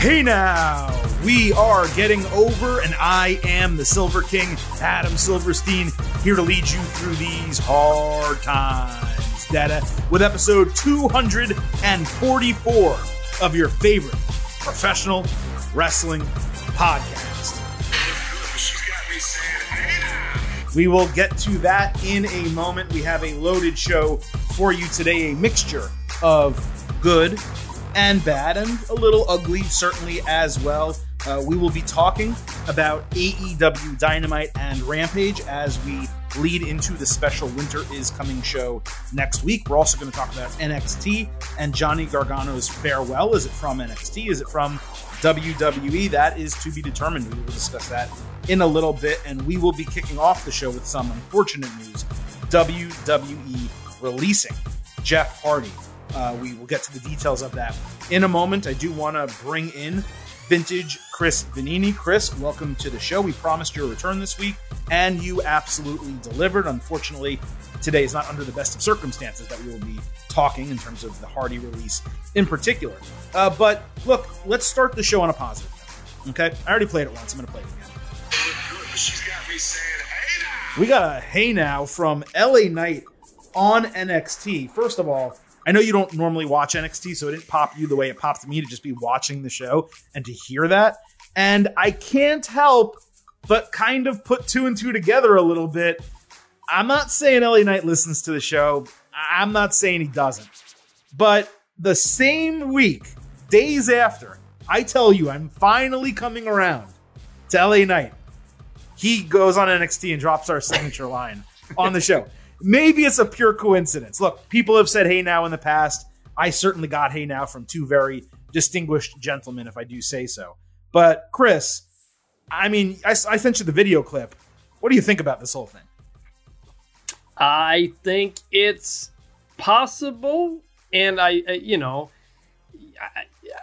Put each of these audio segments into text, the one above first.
Hey now, we are getting over, and I am the Silver King, Adam Silverstein, here to lead you through these hard times. Data with episode 244 of your favorite professional wrestling podcast. We will get to that in a moment. We have a loaded show for you today, a mixture of good and bad and a little ugly, certainly as well. Uh, we will be talking about AEW Dynamite and Rampage as we lead into the special Winter is Coming show next week. We're also going to talk about NXT and Johnny Gargano's farewell. Is it from NXT? Is it from WWE? That is to be determined. We will discuss that in a little bit, and we will be kicking off the show with some unfortunate news. WWE releasing Jeff Hardy uh, we will get to the details of that in a moment. I do want to bring in vintage Chris Vannini. Chris, welcome to the show. We promised you a return this week, and you absolutely delivered. Unfortunately, today is not under the best of circumstances that we will be talking in terms of the Hardy release in particular. Uh, but look, let's start the show on a positive. Okay, I already played it once. I'm going to play it again. We got a hey now from LA Knight on NXT. First of all, I know you don't normally watch NXT, so it didn't pop you the way it popped me to just be watching the show and to hear that. And I can't help but kind of put two and two together a little bit. I'm not saying LA Knight listens to the show. I'm not saying he doesn't. But the same week, days after, I tell you I'm finally coming around to LA Knight. He goes on NXT and drops our signature line on the show. Maybe it's a pure coincidence. Look, people have said hey now in the past. I certainly got hey now from two very distinguished gentlemen, if I do say so. But Chris, I mean, I, I sent you the video clip. What do you think about this whole thing? I think it's possible, and I, I you know,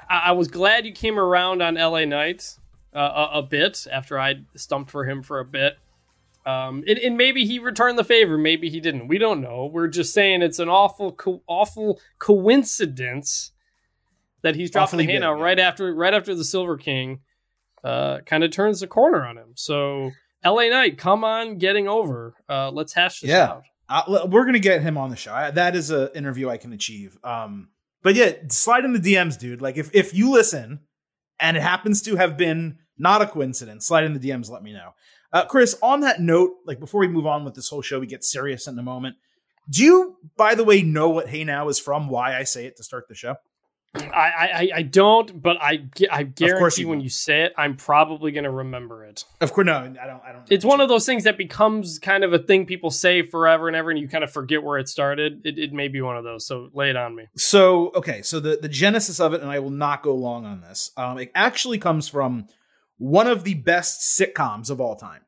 I, I, was glad you came around on LA Knights uh, a, a, bit after I stumped for him for a bit. Um, and, and, maybe he returned the favor, maybe he didn't. We don't know. We're just saying it's an awful, co- awful coincidence that he's dropping the hand out right after, right after the Silver King, uh, kind of turns the corner on him. So, LA Knight, come on, getting over. Uh, let's hash this yeah. out. Uh, we're gonna get him on the show. I, that is an interview I can achieve. Um, but yeah, slide in the DMs, dude. Like if if you listen and it happens to have been not a coincidence, slide in the DMs. Let me know. Uh, Chris, on that note, like before we move on with this whole show, we get serious in a moment. Do you, by the way, know what Hey Now is from? Why I say it to start the show? I, I, I don't, but I, I guarantee you when you say it, I'm probably going to remember it. Of course, no, I don't. I don't. It's one of those things that becomes kind of a thing people say forever and ever, and you kind of forget where it started. It, it may be one of those. So lay it on me. So okay, so the the genesis of it, and I will not go long on this. Um, it actually comes from one of the best sitcoms of all time,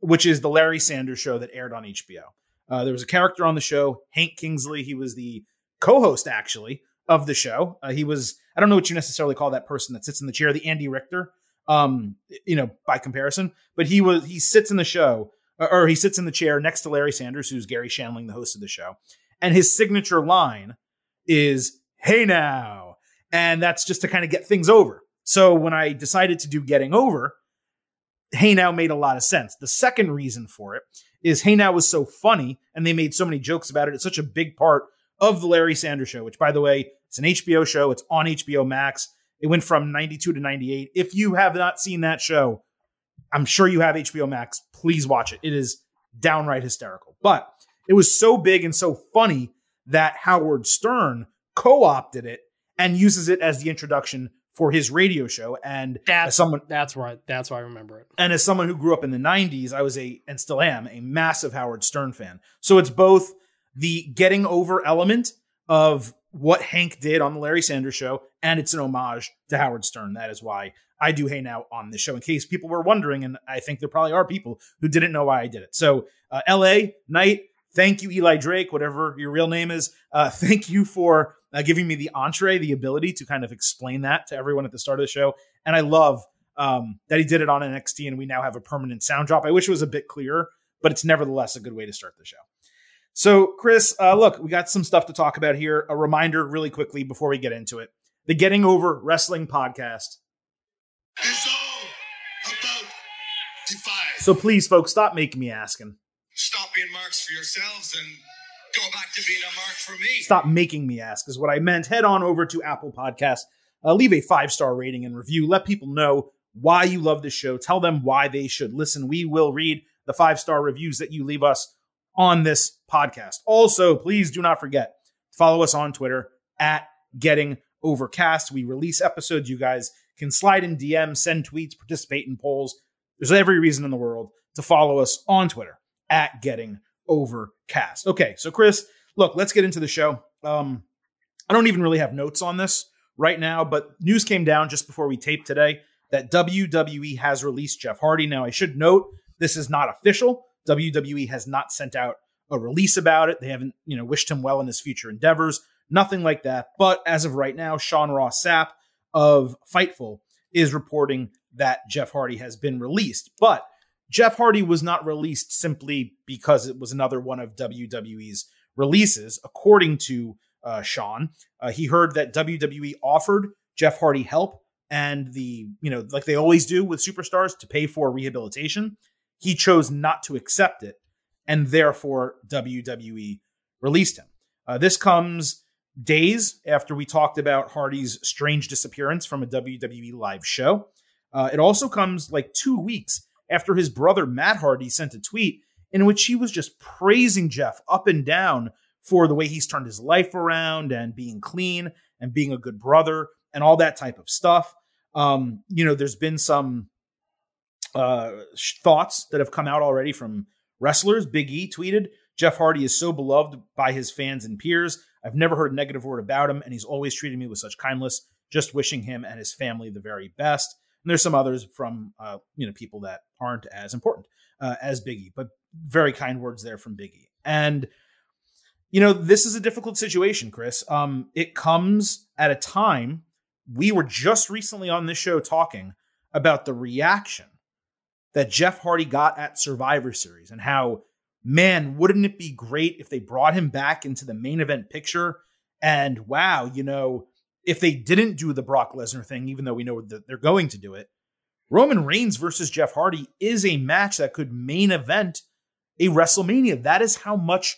which is the Larry Sanders Show that aired on HBO. Uh, there was a character on the show, Hank Kingsley. He was the co-host actually of the show. Uh, he was I don't know what you necessarily call that person that sits in the chair, the Andy Richter, um, you know, by comparison. But he was he sits in the show or he sits in the chair next to Larry Sanders, who's Garry Shandling, the host of the show, and his signature line is "Hey now," and that's just to kind of get things over. So when I decided to do Getting Over, Hey Now made a lot of sense. The second reason for it is Hey Now was so funny and they made so many jokes about it. It's such a big part of the Larry Sanders show, which by the way, it's an HBO show. It's on HBO Max. It went from 92 to 98. If you have not seen that show, I'm sure you have HBO Max. Please watch it. It is downright hysterical. But it was so big and so funny that Howard Stern co opted it and uses it as the introduction for his radio show. And that's someone that's right. That's why I remember it. And as someone who grew up in the '90s, I was a and still am a massive Howard Stern fan. So it's both the getting over element of what Hank did on the Larry Sanders show, and it's an homage to Howard Stern. That is why I do Hey Now on this show, in case people were wondering, and I think there probably are people who didn't know why I did it. So, uh, L.A. Knight, thank you, Eli Drake, whatever your real name is. Uh, thank you for uh, giving me the entree, the ability to kind of explain that to everyone at the start of the show. And I love um, that he did it on NXT, and we now have a permanent sound drop. I wish it was a bit clearer, but it's nevertheless a good way to start the show. So, Chris, uh, look, we got some stuff to talk about here. A reminder, really quickly, before we get into it: the Getting Over Wrestling podcast is all about Defiance. So please, folks, stop making me ask asking. Stop being marks for yourselves and go back to being a mark for me. Stop making me ask is what I meant. Head on over to Apple Podcasts, uh, leave a five star rating and review. Let people know why you love this show. Tell them why they should listen. We will read the five star reviews that you leave us on this podcast. Also, please do not forget to follow us on Twitter at Getting Overcast. We release episodes. You guys can slide in DMs, send tweets, participate in polls. There's every reason in the world to follow us on Twitter at Getting Overcast. Okay, so Chris, look, let's get into the show. Um, I don't even really have notes on this right now, but news came down just before we taped today that WWE has released Jeff Hardy. Now, I should note this is not official. WWE has not sent out a release about it. They haven't, you know, wished him well in his future endeavors, nothing like that. But as of right now, Sean Ross Sapp of Fightful is reporting that Jeff Hardy has been released. But Jeff Hardy was not released simply because it was another one of WWE's releases. According to uh, Sean, uh, he heard that WWE offered Jeff Hardy help and the, you know, like they always do with superstars to pay for rehabilitation. He chose not to accept it, and therefore WWE released him. Uh, this comes days after we talked about Hardy's strange disappearance from a WWE live show. Uh, it also comes like two weeks after his brother Matt Hardy sent a tweet in which he was just praising Jeff up and down for the way he's turned his life around and being clean and being a good brother and all that type of stuff. Um, you know, there's been some uh, thoughts that have come out already from wrestlers. Big E tweeted, Jeff Hardy is so beloved by his fans and peers. I've never heard a negative word about him, and he's always treated me with such kindness. Just wishing him and his family the very best. And there's some others from uh, you know people that aren't as important uh, as Biggie, but very kind words there from Biggie. And you know this is a difficult situation, Chris. Um, it comes at a time we were just recently on this show talking about the reaction that Jeff Hardy got at Survivor Series and how man, wouldn't it be great if they brought him back into the main event picture? And wow, you know, if they didn't do the Brock Lesnar thing, even though we know that they're going to do it, Roman Reigns versus Jeff Hardy is a match that could main event a WrestleMania. That is how much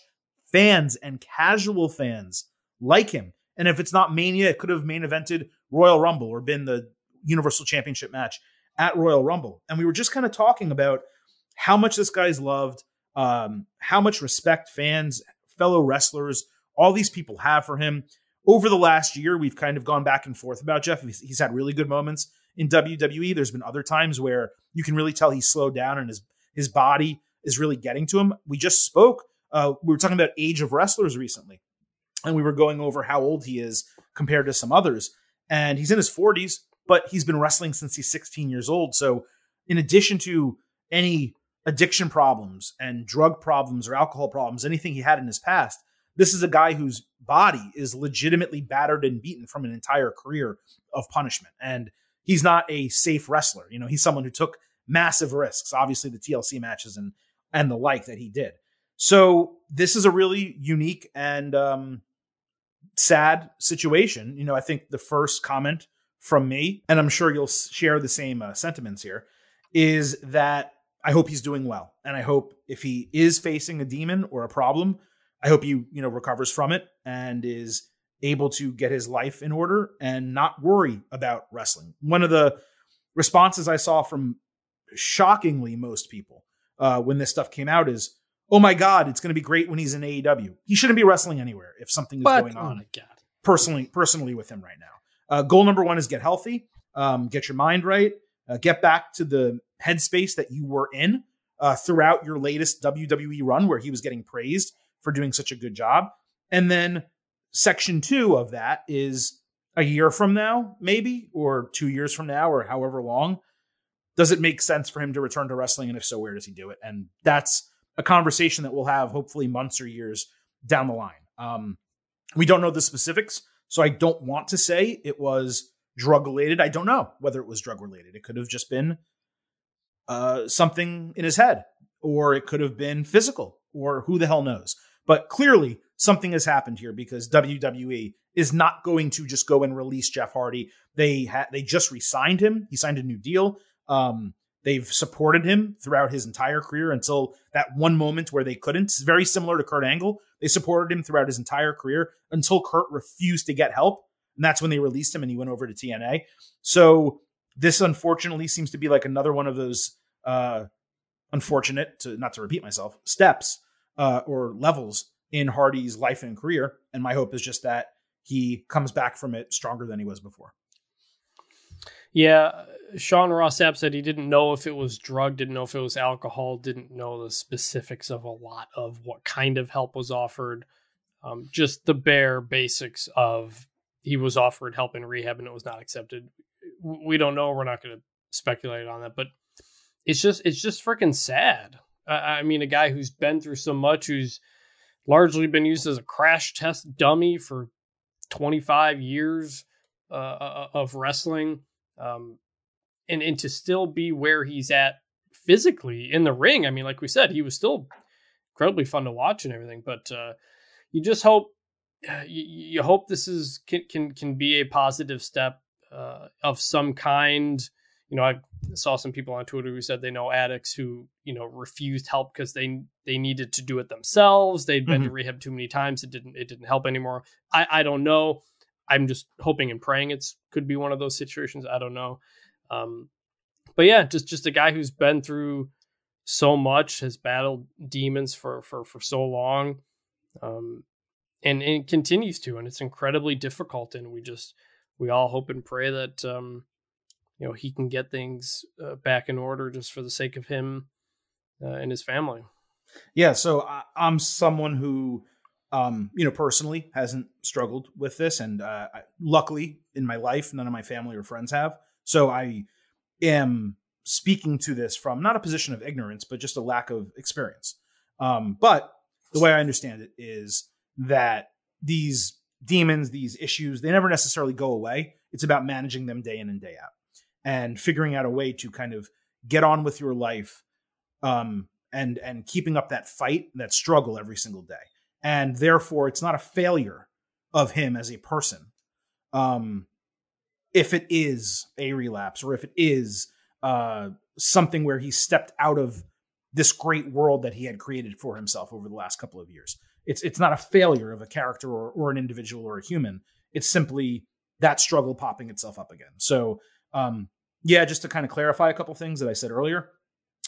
fans and casual fans like him. And if it's not Mania, it could have main evented Royal Rumble or been the Universal Championship match at Royal Rumble. And we were just kind of talking about how much this guy's loved, um, how much respect fans, fellow wrestlers, all these people have for him over the last year, we've kind of gone back and forth about Jeff. He's, he's, had really good moments in WWE. There's been other times where you can really tell he's slowed down and his his body is really getting to him. We just spoke. Uh, we were talking about age of wrestlers recently, and we were going over how old he is compared to some others. And he's in his 40s, but he's been wrestling since he's 16 years old. So, in addition to any addiction problems and drug problems or alcohol problems, anything he had in his past, this is a guy whose body is legitimately battered and beaten from an entire career of punishment. And he's not a safe wrestler. You know, he's someone who took massive risks, obviously the TLC matches and and the like that he did. So this is a really unique and um, sad situation. You know, I think the first comment from me, and I'm sure you'll share the same uh, sentiments here, is that I hope he's doing well, and I hope if he is facing a demon or a problem, I hope he, you know, recovers from it and is able to get his life in order and not worry about wrestling. One of the responses I saw from shockingly most people uh, when this stuff came out is, "Oh my God, it's going to be great when he's in AEW. He shouldn't be wrestling anywhere if something is but, going on." Oh personally, personally with him right now. Uh, goal number one is get healthy, um, get your mind right, uh, get back to the headspace that you were in uh, throughout your latest WWE run, where he was getting praised for doing such a good job. And then section two of that is a year from now, maybe, or two years from now, or however long. Does it make sense for him to return to wrestling? And if so, where does he do it? And that's a conversation that we'll have hopefully months or years down the line. Um, we don't know the specifics, so I don't want to say it was drug related. I don't know whether it was drug related. It could have just been uh, something in his head, or it could have been physical, or who the hell knows. But clearly, something has happened here because WWE is not going to just go and release Jeff Hardy. They ha- they just re-signed him. He signed a new deal. Um, they've supported him throughout his entire career until that one moment where they couldn't. It's very similar to Kurt Angle. They supported him throughout his entire career until Kurt refused to get help, and that's when they released him and he went over to TNA. So this unfortunately seems to be like another one of those uh, unfortunate to not to repeat myself steps uh, or levels in Hardy's life and career. And my hope is just that he comes back from it stronger than he was before. Yeah, Sean Ross said he didn't know if it was drug, didn't know if it was alcohol, didn't know the specifics of a lot of what kind of help was offered. Um, just the bare basics of he was offered help in rehab and it was not accepted. We don't know. We're not going to speculate on that, but it's just it's just freaking sad. I mean, a guy who's been through so much, who's largely been used as a crash test dummy for 25 years uh, uh, of wrestling, um, and and to still be where he's at physically in the ring. I mean, like we said, he was still incredibly fun to watch and everything. But uh, you just hope you, you, hope this is can can can be a positive step uh, of some kind you know, I saw some people on Twitter who said they know addicts who, you know, refused help because they they needed to do it themselves. They'd been mm-hmm. to rehab too many times. It didn't it didn't help anymore. I I don't know. I'm just hoping and praying it's could be one of those situations. I don't know. Um, but yeah, just just a guy who's been through so much, has battled demons for for for so long, um, and and continues to, and it's incredibly difficult. And we just we all hope and pray that um, you know he can get things uh, back in order just for the sake of him uh, and his family. Yeah, so I, am someone who, um, you know, personally hasn't struggled with this, and uh, I, luckily in my life, none of my family or friends have. So I am speaking to this from not a position of ignorance, but just a lack of experience. Um, but the way I understand it is that these demons, these issues, they never necessarily go away. It's about managing them day in and day out and figuring out a way to kind of get on with your life um, and and keeping up that fight that struggle every single day. And therefore it's not a failure of him as a person. Um, if it is a relapse or if it is uh, something where he stepped out of this great world that he had created for himself over the last couple of years it's it's not a failure of a character or, or an individual or a human. It's simply that struggle popping itself up again. So um, yeah, just to kind of clarify a couple things that I said earlier,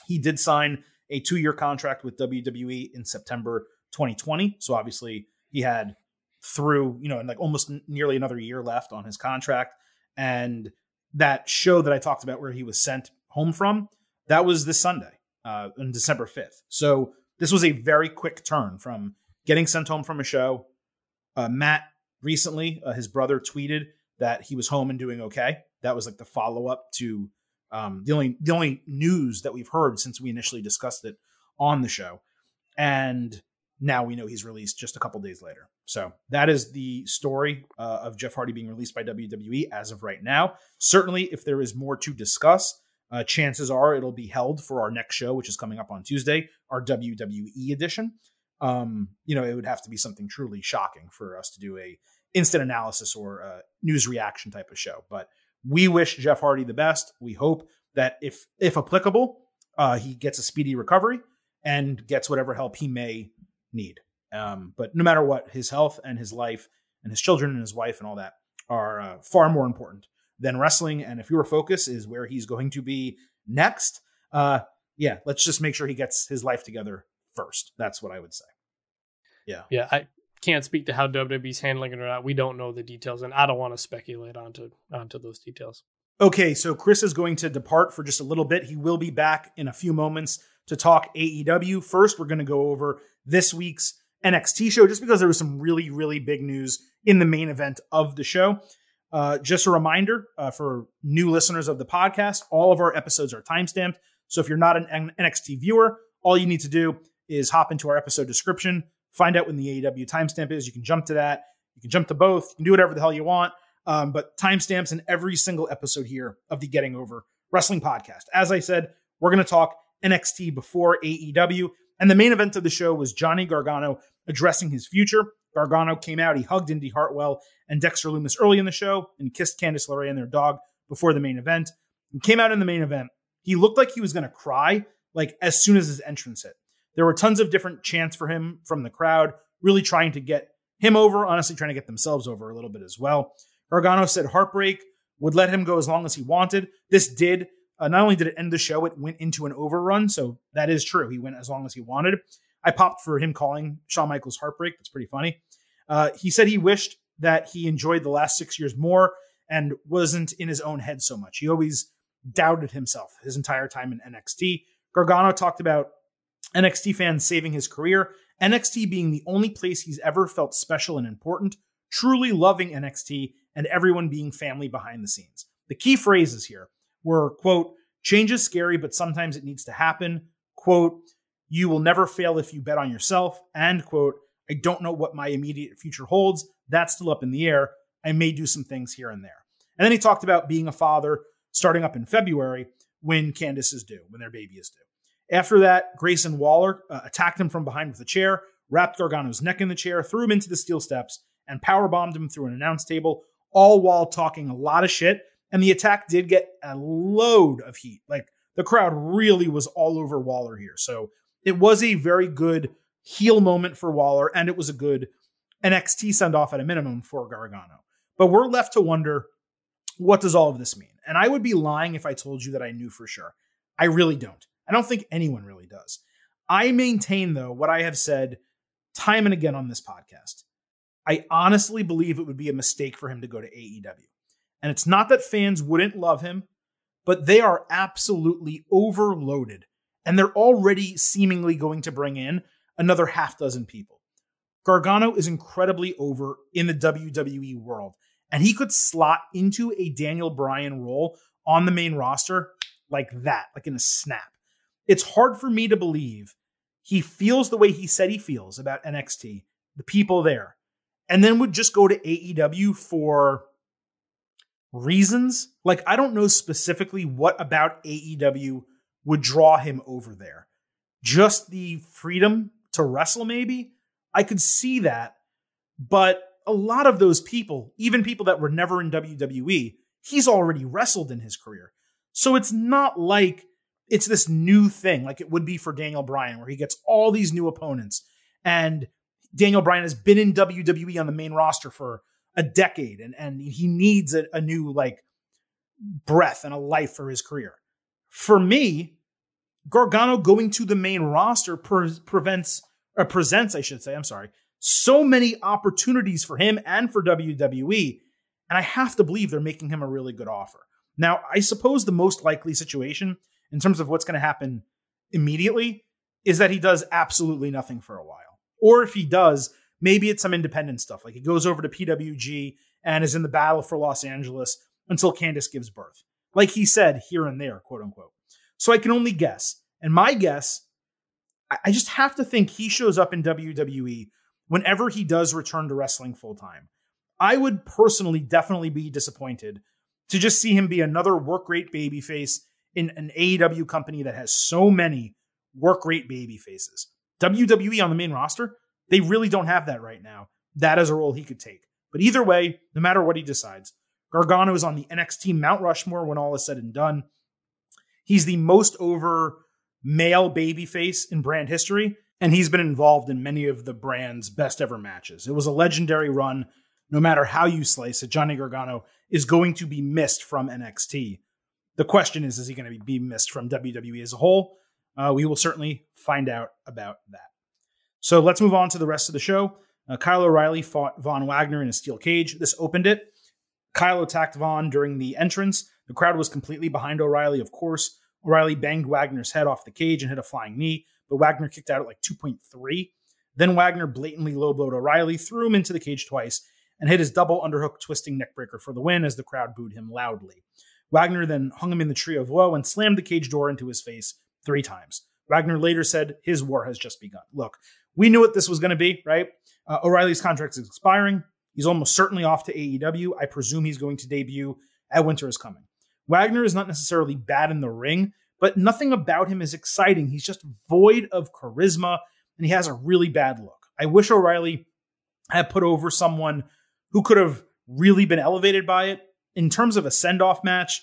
he did sign a two year contract with WWE in September 2020. So obviously he had through, you know, and like almost nearly another year left on his contract. And that show that I talked about where he was sent home from, that was this Sunday, uh, on December 5th. So this was a very quick turn from getting sent home from a show. Uh, Matt recently, uh, his brother tweeted that he was home and doing okay. That was like the follow up to um, the only the only news that we've heard since we initially discussed it on the show, and now we know he's released just a couple days later. So that is the story uh, of Jeff Hardy being released by WWE as of right now. Certainly, if there is more to discuss, uh, chances are it'll be held for our next show, which is coming up on Tuesday, our WWE edition. Um, you know, it would have to be something truly shocking for us to do a instant analysis or news reaction type of show. But we wish Jeff Hardy the best. We hope that if if applicable, uh, he gets a speedy recovery and gets whatever help he may need. Um, but no matter what, his health and his life and his children and his wife and all that are uh, far more important than wrestling. And if your focus is where he's going to be next, uh, yeah, let's just make sure he gets his life together first. That's what I would say. Yeah. Yeah. I, can't speak to how WWE's handling it or not. We don't know the details, and I don't want to speculate onto onto those details. Okay, so Chris is going to depart for just a little bit. He will be back in a few moments to talk AEW. First, we're going to go over this week's NXT show, just because there was some really, really big news in the main event of the show. Uh, just a reminder uh, for new listeners of the podcast, all of our episodes are timestamped. So if you're not an NXT viewer, all you need to do is hop into our episode description, find out when the AEW timestamp is. You can jump to that. You can jump to both. You can do whatever the hell you want. Um, but timestamps in every single episode here of the Getting Over Wrestling podcast. As I said, we're going to talk NXT before AEW. And the main event of the show was Johnny Gargano addressing his future Gargano came out. He hugged Indy Hartwell and Dexter Lumis early in the show and kissed Candice LeRae and their dog before the main event. He came out in the main event. He looked like he was going to cry, like as soon as his entrance hit. There were tons of different chants for him from the crowd, really trying to get him over, honestly, trying to get themselves over a little bit as well. Gargano said heartbreak would let him go as long as he wanted. This did. Uh, not only did it end the show, it went into an overrun. So that is true. He went as long as he wanted. I popped for him calling Shawn Michaels heartbreak. That's pretty funny. Uh, he said he wished that he enjoyed the last six years more and wasn't in his own head so much. He always doubted himself his entire time in NXT. Gargano talked about NXT fans saving his career, NXT being the only place he's ever felt special and important, truly loving NXT, and everyone being family behind the scenes. The key phrases here were, quote, change is scary, but sometimes it needs to happen. Quote, you will never fail if you bet on yourself. And quote, I don't know what my immediate future holds. That's still up in the air. I may do some things here and there. And then he talked about being a father starting up in February when Candice is due, when their baby is due. After that, Grayson Waller uh, attacked him from behind with a chair, wrapped Gargano's neck in the chair, threw him into the steel steps, and power bombed him through an announce table, all while talking a lot of shit. And the attack did get a load of heat. Like the crowd really was all over Waller here. So it was a very good heel moment for Waller, and it was a good NXT send off at a minimum for Gargano. But we're left to wonder what does all of this mean? And I would be lying if I told you that I knew for sure. I really don't. I don't think anyone really does. I maintain, though, what I have said time and again on this podcast. I honestly believe it would be a mistake for him to go to AEW. And it's not that fans wouldn't love him, but they are absolutely overloaded and they're already seemingly going to bring in another half dozen people. Gargano is incredibly over in the WWE world, and he could slot into a Daniel Bryan role on the main roster like that, like in a snap. It's hard for me to believe he feels the way he said he feels about NXT, the people there, and then would just go to AEW for reasons. Like, I don't know specifically what about AEW would draw him over there. Just the freedom to wrestle, maybe? I could see that. But a lot of those people, even people that were never in WWE, he's already wrestled in his career. So it's not like it's this new thing like it would be for Daniel Bryan, where he gets all these new opponents. And Daniel Bryan has been in WWE on the main roster for a decade and, and he needs a, a new like breath and a life for his career. For me, Gargano going to the main roster pre- prevents or presents, I should say, I'm sorry, so many opportunities for him and for WWE. And I have to believe they're making him a really good offer. Now, I suppose the most likely situation in terms of what's going to happen immediately is that he does absolutely nothing for a while. Or if he does, maybe it's some independent stuff. Like he goes over to PWG and is in the battle for Los Angeles until Candice gives birth. Like he said here and there, quote unquote. So I can only guess. And my guess, I just have to think he shows up in WWE whenever he does return to wrestling full time. I would personally definitely be disappointed to just see him be another work rate babyface in an AEW company that has so many work rate baby faces. WWE on the main roster, they really don't have that right now. That is a role he could take. But either way, no matter what he decides, Gargano is on the NXT Mount Rushmore when all is said and done. He's the most over male babyface in brand history, and he's been involved in many of the brand's best ever matches. It was a legendary run. No matter how you slice it, Johnny Gargano is going to be missed from NXT. The question is, is he going to be missed from WWE as a whole? Uh, we will certainly find out about that. So let's move on to the rest of the show. Uh, Kyle O'Reilly fought Von Wagner in a steel cage. This opened it. Kyle attacked Von during the entrance. The crowd was completely behind O'Reilly, of course. O'Reilly banged Wagner's head off the cage and hit a flying knee, but Wagner kicked out at like 2.3. Then Wagner blatantly low blowed O'Reilly, threw him into the cage twice, and hit his double underhook twisting neckbreaker for the win as the crowd booed him loudly. Wagner then hung him in the tree of woe and slammed the cage door into his face three times. Wagner later said his war has just begun. Look, we knew what this was going to be, right? Uh, O'Reilly's contract is expiring. He's almost certainly off to AEW. I presume he's going to debut at Winter is Coming. Wagner is not necessarily bad in the ring, but nothing about him is exciting. He's just void of charisma and he has a really bad look. I wish O'Reilly had put over someone who could have really been elevated by it. In terms of a send off match,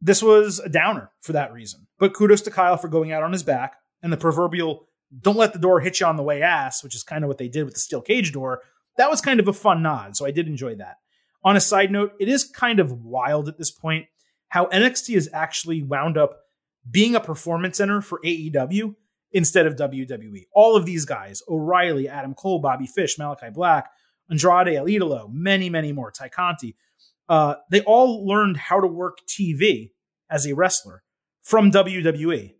this was a downer for that reason. But kudos to Kyle for going out on his back and the proverbial don't let the door hit you on the way ass, which is kind of what they did with the steel cage door. That was kind of a fun nod. So I did enjoy that. On a side note, it is kind of wild at this point how NXT has actually wound up being a performance center for AEW instead of WWE. All of these guys, O'Reilly, Adam Cole, Bobby Fish, Malachi Black, Andrade, El Idolo, many, many more, Tay Conti, uh, they all learned how to work TV as a wrestler from WWE.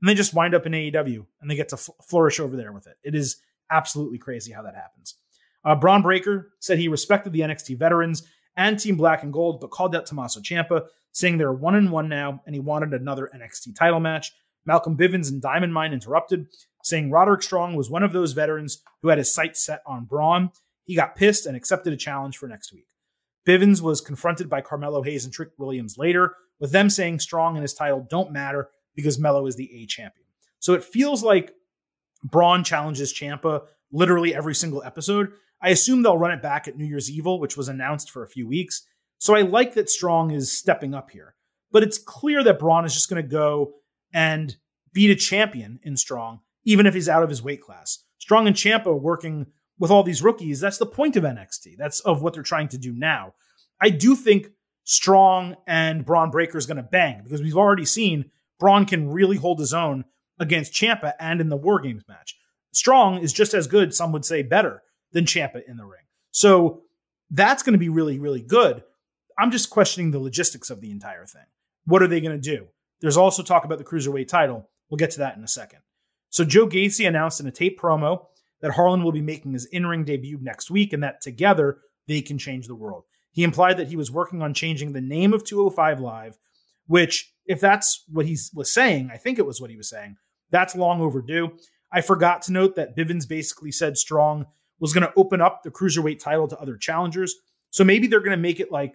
And they just wind up in AEW and they get to flourish over there with it. It is absolutely crazy how that happens. Uh, Bron Breakker said he respected the NXT veterans and Team Black and Gold, but called out Tommaso Ciampa, saying they're one and one now, and he wanted another NXT title match. Malcolm Bivens and Diamond Mine interrupted, saying Roderick Strong was one of those veterans who had his sights set on Bron. He got pissed and accepted a challenge for next week. Bivens was confronted by Carmelo Hayes and Trick Williams later, with them saying Strong and his title don't matter because Melo is the A champion. So it feels like Bron challenges Ciampa literally every single episode. I assume they'll run it back at New Year's Evil, which was announced for a few weeks. So I like that Strong is stepping up here. But it's clear that Bron is just going to go and beat a champion in Strong, even if he's out of his weight class. Strong and Ciampa working with all these rookies, that's the point of NXT. That's of what they're trying to do now. I do think Strong and Bron Breakker is going to bang because we've already seen Bron can really hold his own against Ciampa and in the War Games match. Strong is just as good, some would say better, than Ciampa in the ring. So that's going to be really, really good. I'm just questioning the logistics of the entire thing. What are they going to do? There's also talk about the cruiserweight title. We'll get to that in a second. So Joe Gacy announced in a tape promo that Harland will be making his in-ring debut next week and that together they can change the world. He implied that he was working on changing the name of 205 Live, which if that's what he was saying, I think it was what he was saying, that's long overdue. I forgot to note that Bivens basically said Strong was going to open up the cruiserweight title to other challengers. So maybe they're going to make it like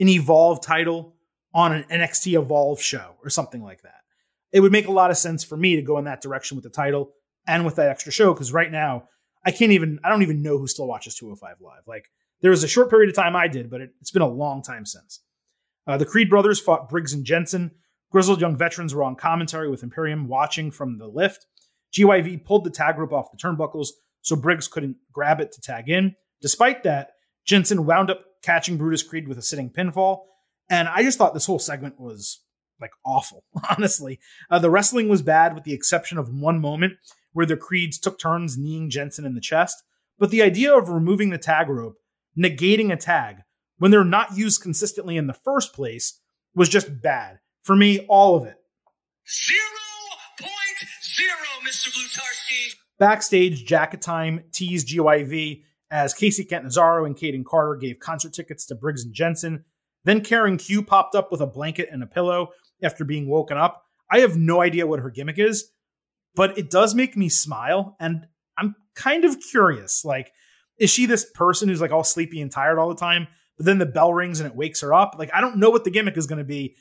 an Evolve title on an NXT Evolve show or something like that. It would make a lot of sense for me to go in that direction with the title and with that extra show because right now I can't even I don't even know who still watches 205 Live. Like there was a short period of time I did, but it, has been a long time since. Uh, the Creed brothers fought Briggs and Jensen. Grizzled young veterans were on commentary with Imperium watching from the lift. GYV pulled the tag rope off the turnbuckles so Briggs couldn't grab it to tag in. Despite that, Jensen wound up catching Brutus Creed with a sitting pinfall. And I just thought this whole segment was like awful, honestly. Uh, the wrestling was bad with the exception of one moment where the Creeds took turns kneeing Jensen in the chest. But the idea of removing the tag rope, negating a tag, when they're not used consistently in the first place, was just bad. For me, all of it. Zero point zero, Mr. Blutarski. Backstage, Jacket Time teased GYV as Kacy Catanzaro and Kayden Carter gave concert tickets to Briggs and Jensen. Then Karen Q popped up with a blanket and a pillow after being woken up. I have no idea what her gimmick is, but it does make me smile. And I'm kind of curious. Like, is she this person who's like all sleepy and tired all the time? But then the bell rings and it wakes her up. Like, I don't know what the gimmick is going to be.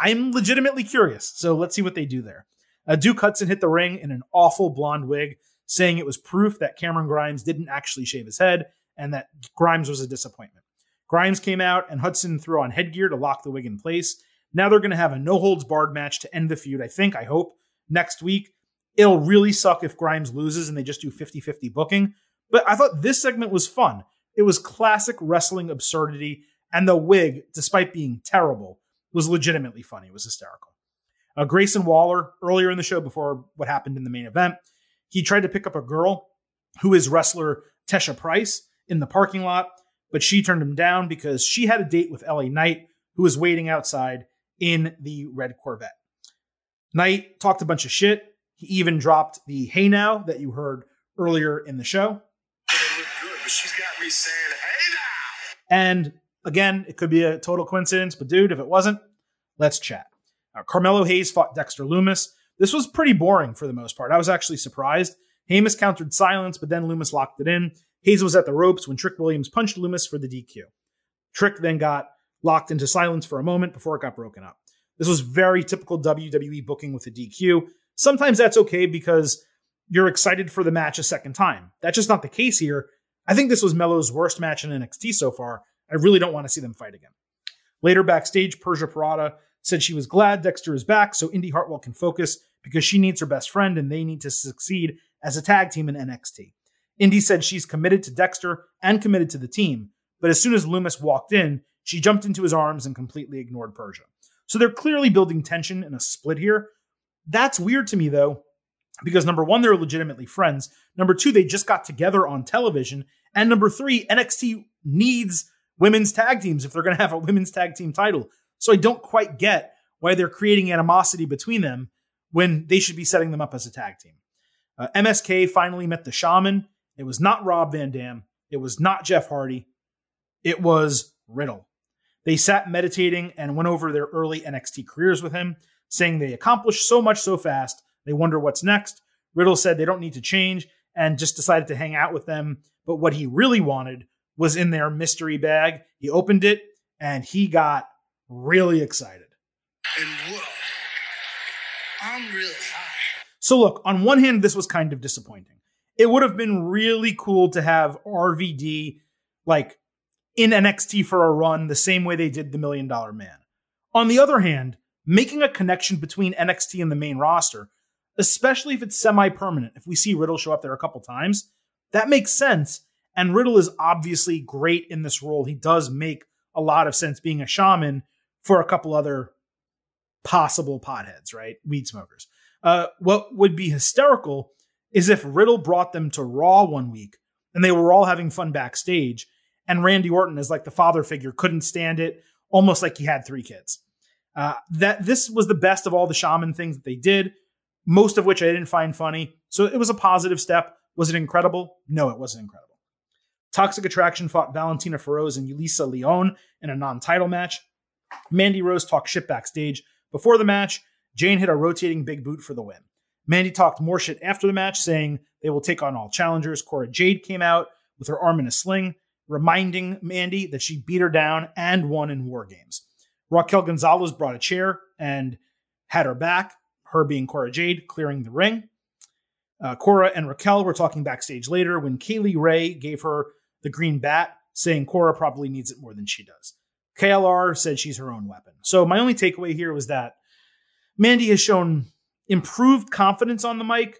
I'm legitimately curious. So let's see what they do there. Uh, Duke Hudson hit the ring in an awful blonde wig, saying it was proof that Cameron Grimes didn't actually shave his head and that Grimes was a disappointment. Grimes came out and Hudson threw on headgear to lock the wig in place. Now they're going to have a no holds barred match to end the feud, I think, I hope, next week. It'll really suck if Grimes loses and they just do 50 50 booking. But I thought this segment was fun. It was classic wrestling absurdity, and the wig, despite being terrible, was legitimately funny. It was hysterical. Uh, Grayson Waller, earlier in the show, before what happened in the main event, he tried to pick up a girl who is wrestler Tesha Price in the parking lot, but she turned him down because she had a date with LA Knight, who was waiting outside in the red Corvette. Knight talked a bunch of shit. He even dropped the hey now that you heard earlier in the show. And again, it could be a total coincidence, but dude, if it wasn't, let's chat. Carmelo Hayes fought Dexter Lumis. This was pretty boring for the most part. I was actually surprised. Hayes countered silence, but then Lumis locked it in. Hayes was at the ropes when Trick Williams punched Lumis for the DQ. Trick then got locked into silence for a moment before it got broken up. This was very typical WWE booking with a DQ. Sometimes that's okay because you're excited for the match a second time. That's just not the case here. I think this was Melo's worst match in NXT so far. I really don't want to see them fight again. Later backstage, Persia Pirotta said she was glad Dexter is back so Indy Hartwell can focus because she needs her best friend and they need to succeed as a tag team in NXT. Indy said she's committed to Dexter and committed to the team, but as soon as Lumis walked in, she jumped into his arms and completely ignored Persia. So they're clearly building tension in a split here. That's weird to me though, because number one, they're legitimately friends. Number two, they just got together on television. And number three, NXT needs women's tag teams if they're going to have a women's tag team title. So I don't quite get why they're creating animosity between them when they should be setting them up as a tag team. Uh, MSK finally met the shaman. It was not Rob Van Dam. It was not Jeff Hardy. It was Riddle. They sat meditating and went over their early NXT careers with him, saying they accomplished so much so fast, they wonder what's next. Riddle said they don't need to change and just decided to hang out with them. But what he really wanted was in their mystery bag. He opened it and he got really excited. And whoa, I'm really high. So, look, on one hand, this was kind of disappointing. It would have been really cool to have RVD like in NXT for a run the same way they did the Million Dollar Man. On the other hand, making a connection between NXT and the main roster, especially if it's semi permanent, if we see Riddle show up there a couple times, that makes sense. And Riddle is obviously great in this role. He does make a lot of sense being a shaman for a couple other possible potheads, right? Weed smokers. Uh, what would be hysterical is if Riddle brought them to Raw one week and they were all having fun backstage and Randy Orton as like the father figure couldn't stand it, almost like he had three kids. Uh, that this was the best of all the shaman things that they did, most of which I didn't find funny. So it was a positive step. Was it incredible? No, it wasn't incredible. Toxic Attraction fought Valentina Feroz and Yulisa Leon in a non-title match. Mandy Rose talked shit backstage before the match. Jayne hit a rotating big boot for the win. Mandy talked more shit after the match, saying they will take on all challengers. Cora Jade came out with her arm in a sling reminding Mandy that she beat her down and won in War Games. Raquel Gonzalez brought a chair and had her back, her being Cora Jade, clearing the ring. Uh, Cora and Raquel were talking backstage later when Kay Lee Ray gave her the green bat, saying Cora probably needs it more than she does. KLR said she's her own weapon. So my only takeaway here was that Mandy has shown improved confidence on the mic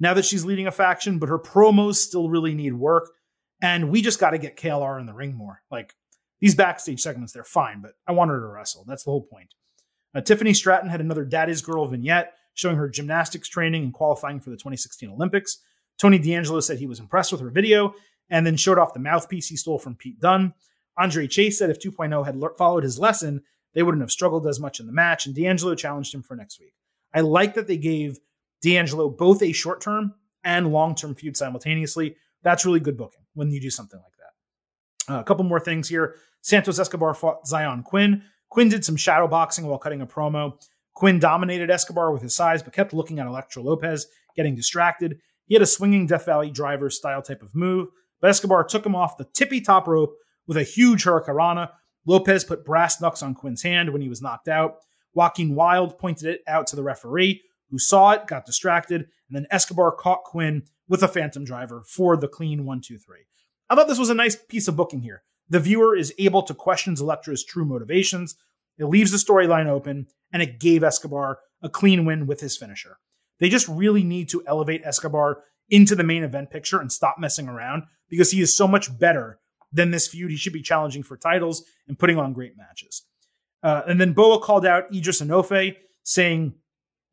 now that she's leading a faction, but her promos still really need work. And we just got to get KLR in the ring more. Like these backstage segments, they're fine, but I want her to wrestle. That's the whole point. Uh, Tiffany Stratton had another Daddy's Girl vignette showing her gymnastics training and qualifying for the 2016 Olympics. Tony D'Angelo said he was impressed with her video and then showed off the mouthpiece he stole from Pete Dunne. Andre Chase said if 2.0 had followed his lesson, they wouldn't have struggled as much in the match, and D'Angelo challenged him for next week. I like that they gave D'Angelo both a short term and long term feud simultaneously. That's really good booking when you do something like that. Uh, a couple more things here. Santos Escobar fought Zion Quinn. Quinn did some shadow boxing while cutting a promo. Quinn dominated Escobar with his size, but kept looking at Elektra Lopez, getting distracted. He had a swinging Death Valley driver style type of move, but Escobar took him off the tippy top rope with a huge hurricanrana. Lopez put brass knucks on Quinn's hand when he was knocked out. Joaquin Wild pointed it out to the referee, who saw it, got distracted, and then Escobar caught Quinn with a phantom driver for the clean one, two, three. I thought this was a nice piece of booking here. The viewer is able to question Elektra's true motivations. It leaves the storyline open, and it gave Escobar a clean win with his finisher. They just really need to elevate Escobar into the main event picture and stop messing around because he is so much better than this feud. He should be challenging for titles and putting on great matches. Uh, and then Boa called out Edris Enofe, saying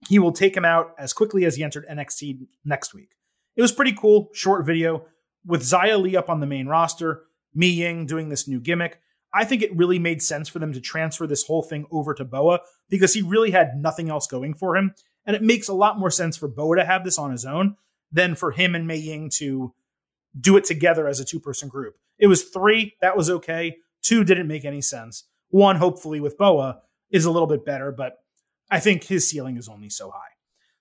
he will take him out as quickly as he entered NXT next week. It was pretty cool, short video with Xia Li up on the main roster, Mei Ying doing this new gimmick. I think it really made sense for them to transfer this whole thing over to Boa because he really had nothing else going for him. And it makes a lot more sense for Boa to have this on his own than for him and Mei Ying to do it together as a two person group. It was three, that was okay. Two didn't make any sense. One, hopefully, with Boa is a little bit better, but I think his ceiling is only so high.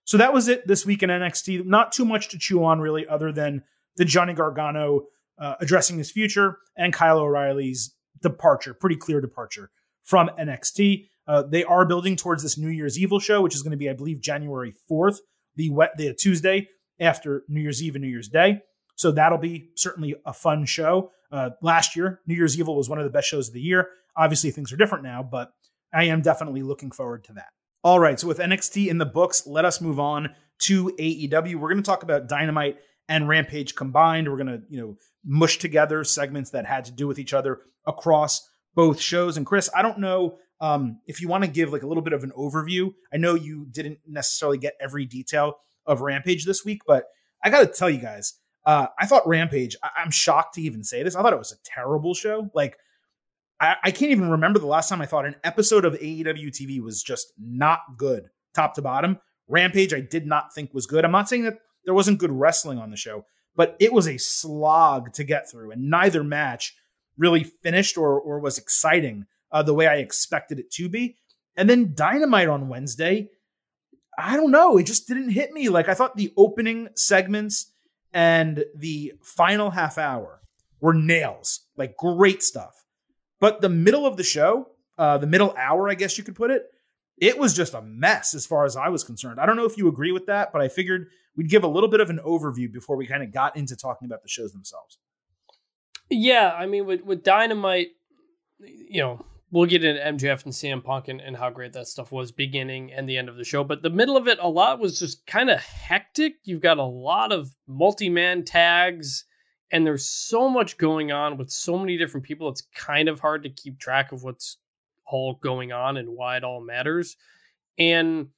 So that was it this week in NXT. Not too much to chew on, really, other than the Johnny Gargano uh, addressing his future and Kyle O'Reilly's departure, pretty clear departure from NXT. Uh, they are building towards this New Year's Evil show, which is going to be, I believe, January 4th, the, the Tuesday. after New Year's Eve and New Year's Day. So that'll be certainly a fun show. Uh, last year, New Year's Evil was one of the best shows of the year. Obviously, things are different now, but I am definitely looking forward to that. All right, so with NXT in the books, let us move on to AEW. We're going to talk about Dynamite and Rampage combined. We're going to, you know, mush together segments that had to do with each other across both shows. And Chris, I don't know um, if you want to give like a little bit of an overview. I know you didn't necessarily get every detail of Rampage this week, but I got to tell you guys, uh, I thought Rampage. I- am shocked to even say this. I thought it was a terrible show. Like I-, I can't even remember the last time I thought an episode of AEW TV was just not good, top to bottom. Rampage, I did not think was good. I'm not saying that there wasn't good wrestling on the show, but it was a slog to get through, and neither match really finished or or was exciting uh, the way I expected it to be. And then Dynamite on Wednesday, I don't know, it just didn't hit me. Like I thought the opening segments and the final half hour were nails, like great stuff. But the middle of the show, uh, the middle hour, I guess you could put it, it was just a mess as far as I was concerned. I don't know if you agree with that, but I figured we'd give a little bit of an overview before we kind of got into talking about the shows themselves. Yeah, I mean, with with Dynamite, you know, we'll get into MJF and CM Punk and, and how great that stuff was beginning and the end of the show. But the middle of it, a lot was just kind of hectic. You've got a lot of multi man tags, and there's so much going on with so many different people. It's kind of hard to keep track of what's all going on and why it all matters. And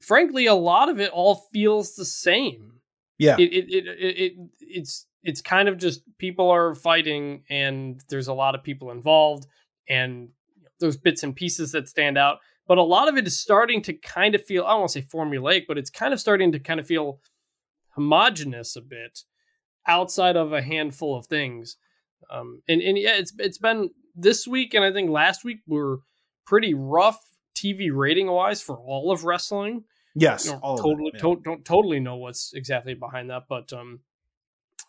frankly, a lot of it all feels the same. Yeah. It it it, it, it it's it's kind of just people are fighting and there's a lot of people involved and those bits and pieces that stand out. But a lot of it is starting to kind of feel I don't want to say formulaic, but it's kind of starting to kind of feel homogenous a bit outside of a handful of things. Um, and and yeah, it's it's been this week and I think last week were pretty rough TV rating wise for all of wrestling. Yes, you know, totally yeah. to- don't totally know what's exactly behind that, but um,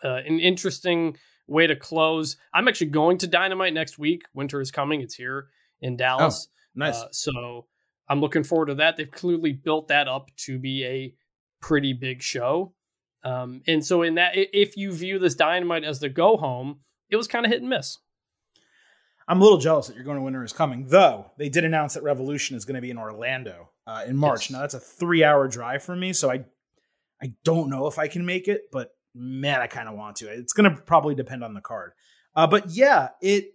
uh, an interesting way to close. I'm actually going to Dynamite next week. Winter is coming; it's here in Dallas. Oh, nice. Uh, so I'm looking forward to that. They've clearly built that up to be a pretty big show. Um, and so in that, if you view this Dynamite as the go home, it was kind of hit and miss. I'm a little jealous that you're going to Winter is Coming, though they did announce that Revolution is going to be in Orlando uh, in March. Yes. Now that's a three hour drive for me, so I I don't know if I can make it, but man, I kind of want to. It's going to probably depend on the card. Uh, but yeah, it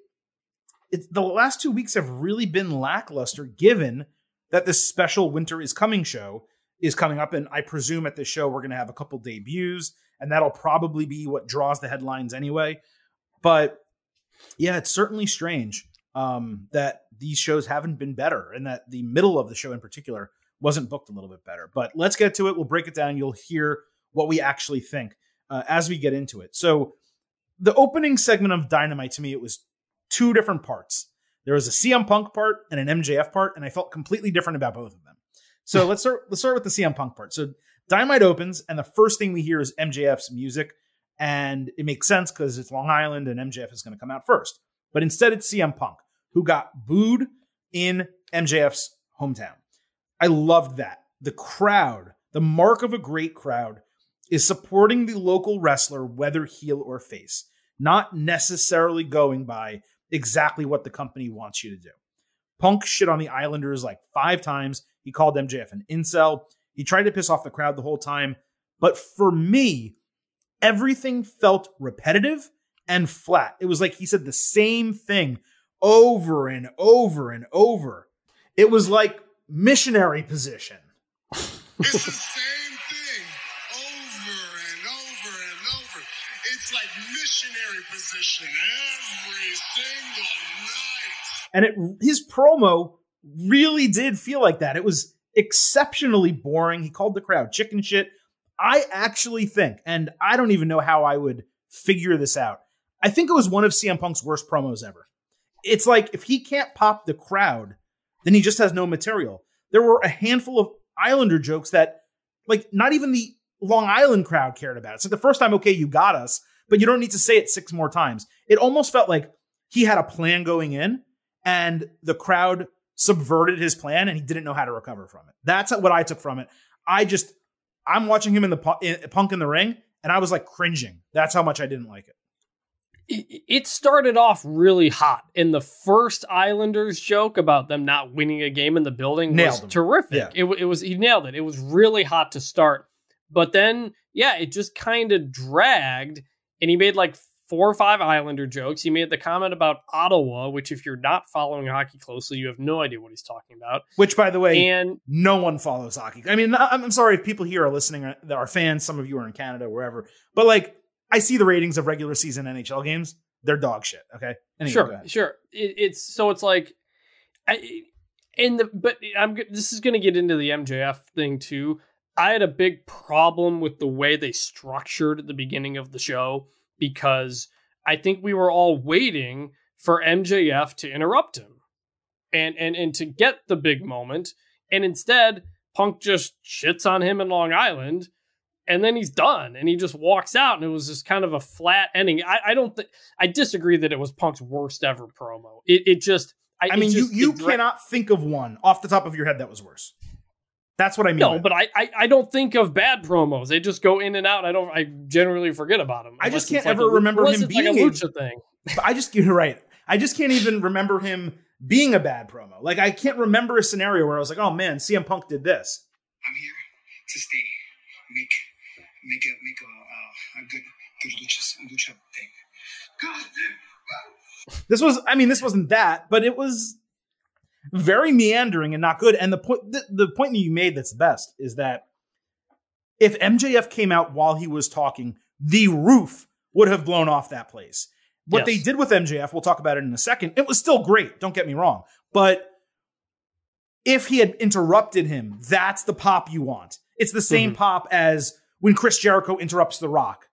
it the last two weeks have really been lackluster, given that this special Winter is Coming show is coming up, and I presume at this show we're going to have a couple debuts, and that'll probably be what draws the headlines anyway. But yeah, it's certainly strange um, that these shows haven't been better and that the middle of the show in particular wasn't booked a little bit better. But let's get to it. We'll break it down. You'll hear what we actually think uh, as we get into it. So, the opening segment of Dynamite to me, it was two different parts. There was a CM Punk part and an MJF part, and I felt completely different about both of them. So let's start. Let's start with the CM Punk part. So Dynamite opens, and the first thing we hear is MJF's music and it makes sense because it's Long Island and MJF is going to come out first. But instead, it's CM Punk who got booed in MJF's hometown. I loved that. The crowd, the mark of a great crowd, is supporting the local wrestler, whether heel or face, not necessarily going by exactly what the company wants you to do. Punk shit on the Islanders like five times. He called MJF an incel. He tried to piss off the crowd the whole time. But for me, everything felt repetitive and flat. It was like he said the same thing over and over and over. It was like missionary position. It's the same thing over and over and over. It's like missionary position every single night. And it his promo really did feel like that. It was exceptionally boring. He called the crowd chicken shit. I actually think, and I don't even know how I would figure this out. I think it was one of CM Punk's worst promos ever. It's like if he can't pop the crowd, then he just has no material. There were a handful of Islander jokes that, like, not even the Long Island crowd cared about. It's like the first time, okay, you got us, but you don't need to say it six more times. It almost felt like he had a plan going in and the crowd subverted his plan and he didn't know how to recover from it. That's what I took from it. I just, I'm watching him in the pu- in, Punk in the ring, and I was like cringing. That's how much I didn't like it. It started off really hot, and the first Islanders joke about them not winning a game in the building Nailed was him. terrific. Yeah. It, it was he nailed it. It was really hot to start, but then yeah, it just kind of dragged, and he made like four or five Islander jokes. He made the comment about Ottawa, which if you're not following hockey closely, you have no idea what he's talking about. Which, by the way, And no one follows hockey. I mean, I'm sorry if people here are listening uh, that are fans. Some of you are in Canada, wherever. But like, I see the ratings of regular season NHL games. They're dog shit. Okay. Anyway, sure, sure. It, it's so it's like, I, and the but I'm this is going to get into the MJF thing too. I had a big problem with the way they structured the beginning of the show because I think we were all waiting for MJF to interrupt him and and and to get the big moment, and instead Punk just shits on him in Long Island. And then he's done, and he just walks out, and it was just kind of a flat ending. I, I don't think I disagree that it was Punk's worst ever promo. It it just I, I mean, you just- you dra- cannot think of one off the top of your head that was worse. That's what I mean. no, but I, I I don't think of bad promos. They just go in and out. I don't. I generally forget about them. I just can't like ever a, remember him it's like a being a- lucha thing. I just you're right. I just can't even remember him being a bad promo. Like I can't remember a scenario where I was like, "Oh man, CM Punk did this." I'm here to stay, make make a make a uh, a good good lucha lucha thing. God, This was, I mean, this wasn't that, but it was very meandering and not good. And the point, the, the point that you made that's best is that if MJF came out while he was talking, the roof would have blown off that place. What Yes. they did with MJF, we'll talk about it in a second. It was still great. Don't get me wrong, but if he had interrupted him, that's the pop you want. It's the same mm-hmm. pop as when Chris Jericho interrupts The Rock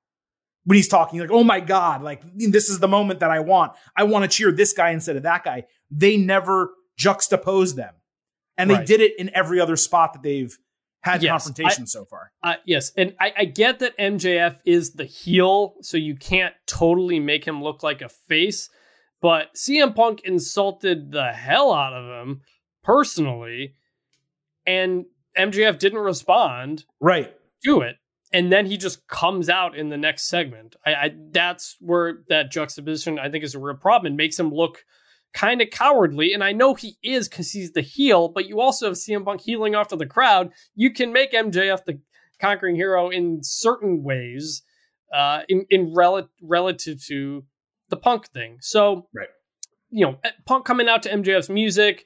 when he's talking like, "Oh my god, like this is the moment that I want. I want to cheer this guy instead of that guy." They never juxtaposed them, and they Right. did it in every other spot that they've had Yes, confrontation so far. Uh, yes, and I, I get that MJF is the heel, so you can't totally make him look like a face. But CM Punk insulted the hell out of him personally, and MJF didn't respond Right. to it. And then he just comes out in the next segment. I, I that's where that juxtaposition I think is a real problem. It makes him look kind of cowardly, and I know he is because he's the heel. But you also have CM Punk healing off to the crowd. You can make MJF the conquering hero in certain ways, uh, in in rel- relative to the Punk thing. So, Right. you know, Punk coming out to MJF's music,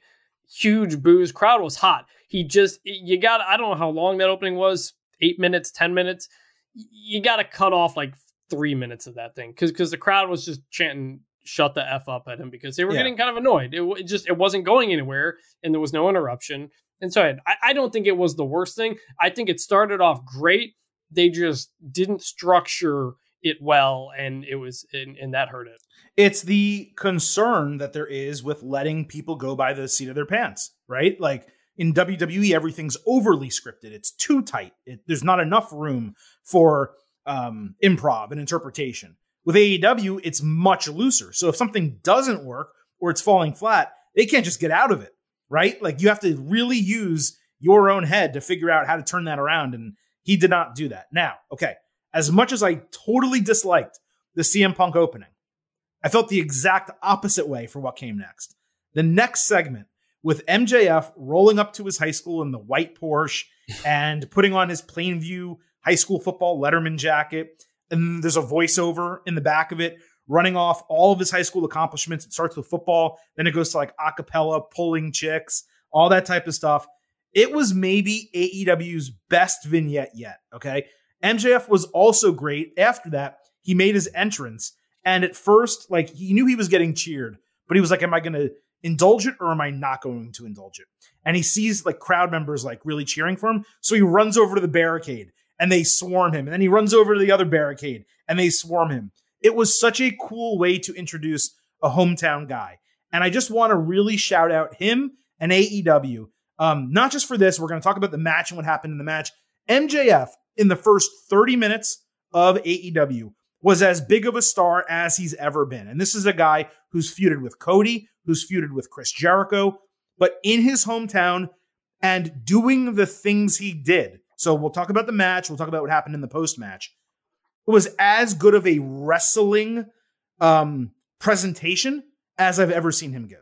huge booze, crowd was hot. He just you got I don't know how long that opening was, eight minutes, ten minutes. You got to cut off like three minutes of that thing because because the crowd was just chanting "shut the f up" at him because they were Yeah. getting kind of annoyed. It, it just it wasn't going anywhere and there was no interruption. And so I, I don't think it was the worst thing. I think it started off great. They just didn't structure it well, and it was and, and that hurt it. It's the concern that there is with letting people go by the seat of their pants, right? Like in WWE, everything's overly scripted. It's too tight. It, there's not enough room for um, improv and interpretation. With AEW, it's much looser. So if something doesn't work or it's falling flat, they can't just get out of it, right? Like you have to really use your own head to figure out how to turn that around. And he did not do that. Now, okay, as much as I totally disliked the CM Punk opening, I felt the exact opposite way for what came next. The next segment with MJF rolling up to his high school in the white Porsche and putting on his Plainview high school football Letterman jacket. And there's a voiceover in the back of it running off all of his high school accomplishments. It starts with football, then it goes to like a cappella, pulling chicks, all that type of stuff. It was maybe AEW's best vignette yet. Okay. MJF was also great. After that, he made his entrance. And at first, like he knew he was getting cheered, but he was like, Am I going to indulge it or am I not going to indulge it? And he sees like crowd members like really cheering for him. So he runs over to the barricade and they swarm him. And then he runs over to the other barricade and they swarm him. It was such a cool way to introduce a hometown guy. And I just want to really shout out him and AEW. Um, not just for this, we're going to talk about the match and what happened in the match. MJF in the first 30 minutes of AEW was as big of a star as he's ever been. And this is a guy who's feuded with Cody, who's feuded with Chris Jericho, but in his hometown and doing the things he did So we'll talk about the match. We'll talk about what happened in the post match. It was as good of a wrestling um, presentation as I've ever seen him give.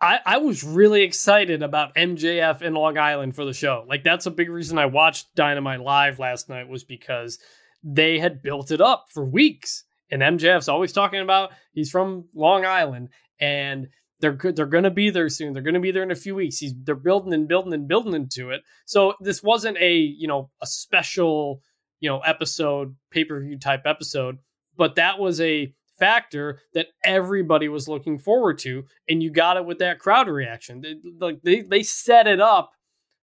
I, I was really excited about MJF in Long Island for the show. Like that's a big reason I watched Dynamite live last night was because they had built it up for weeks. And MJF's always talking about he's from Long Island and they're good. They're going to be there soon. They're going to be there in a few weeks. He's they're building and building and building into it. So this wasn't a you know a special you know episode pay per view type episode, but that was a factor that everybody was looking forward to, and you got it with that crowd reaction. They, like they they set it up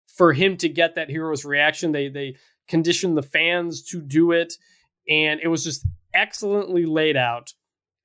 for him to get that hero's reaction. They they conditioned the fans to do it, and it was just excellently laid out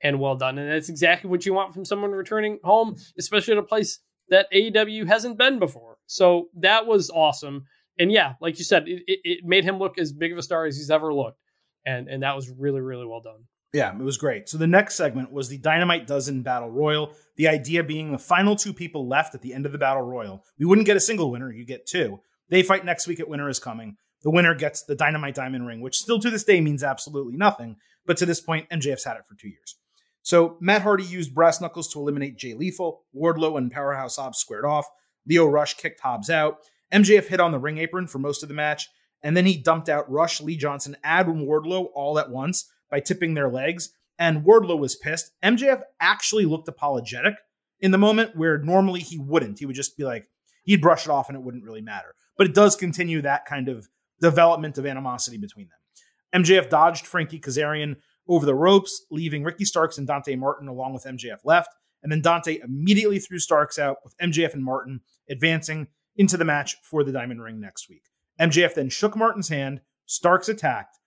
and well done. And that's exactly what you want from someone returning home, especially at a place that AEW hasn't been before. So that was awesome. And yeah, like you said, it, it made him look as big of a star as he's ever looked. And and that was really, really well done. Yeah, it was great. So the next segment was the Dynamite Dozen Battle Royal. The idea being the final two people left at the end of the Battle Royal. We wouldn't get a single winner, you get two. They fight next week at Winter is Coming. The winner gets the Dynamite Diamond Ring, which still to this day means absolutely nothing. But to this point, MJF's had it for two years. So Matt Hardy used brass knuckles to eliminate Jay Lethal. Wardlow and Powerhouse Hobbs squared off. Lio Rush kicked Hobbs out. MJF hit on the ring apron for most of the match, and then he dumped out Rush, Lee Johnson, and Wardlow all at once by tipping their legs. And Wardlow was pissed. MJF actually looked apologetic in the moment where normally he wouldn't. He would just be like, he'd brush it off and it wouldn't really matter. But it does continue that kind of development of animosity between them. MJF dodged Frankie Kazarian over the ropes, leaving Ricky Starks and Dante Martin along with MJF left. And then Dante immediately threw Starks out with MJF and Martin advancing into the match for the Diamond Ring next week. MJF then shook Martin's hand, Starks attacked,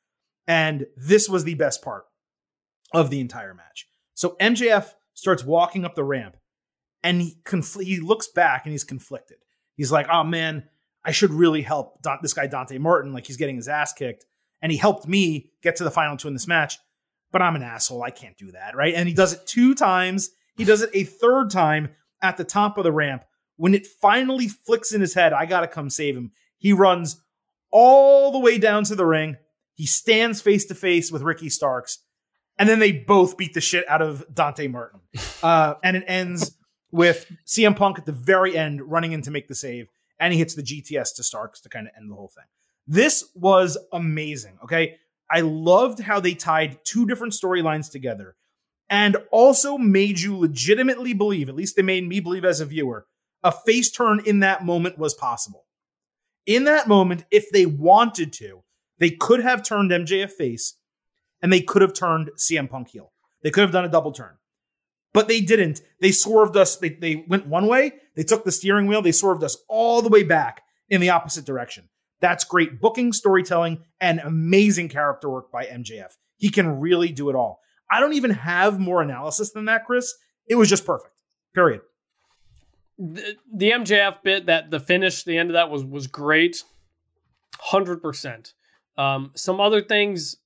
and this was the best part of the entire match. So MJF starts walking up the ramp and he, confl- he looks back and he's conflicted. He's like, oh man, I should really help this guy Dante Martin. Like he's getting his ass kicked. And he helped me get to the final two in this match, but I'm an asshole. I can't do that. Right. And he does it two times. He does it a third time at the top of the ramp. When it finally flicks in his head, I got to come save him. He runs all the way down to the ring. He stands face to face with Ricky Starks and then they both beat the shit out of Dante Martin. Uh, and it ends with CM Punk at the very end running in to make the save, and he hits the GTS to Starks to kind of end the whole thing. This was amazing. Okay. I loved how they tied two different storylines together and also made you legitimately believe, at least they made me believe as a viewer, a face turn in that moment was possible. In that moment, if they wanted to, they could have turned MJF face and they could have turned CM Punk heel. They could have done a double turn. But they didn't. They swerved us. They, they went one way. They took the steering wheel. They swerved us all the way back in the opposite direction. That's great booking, storytelling, and amazing character work by MJF. He can really do it all. I don't even have more analysis than that, Chris. It was just perfect. Period. The, the MJF bit that the finish, the end of that was was great, hundred um, percent. Some other things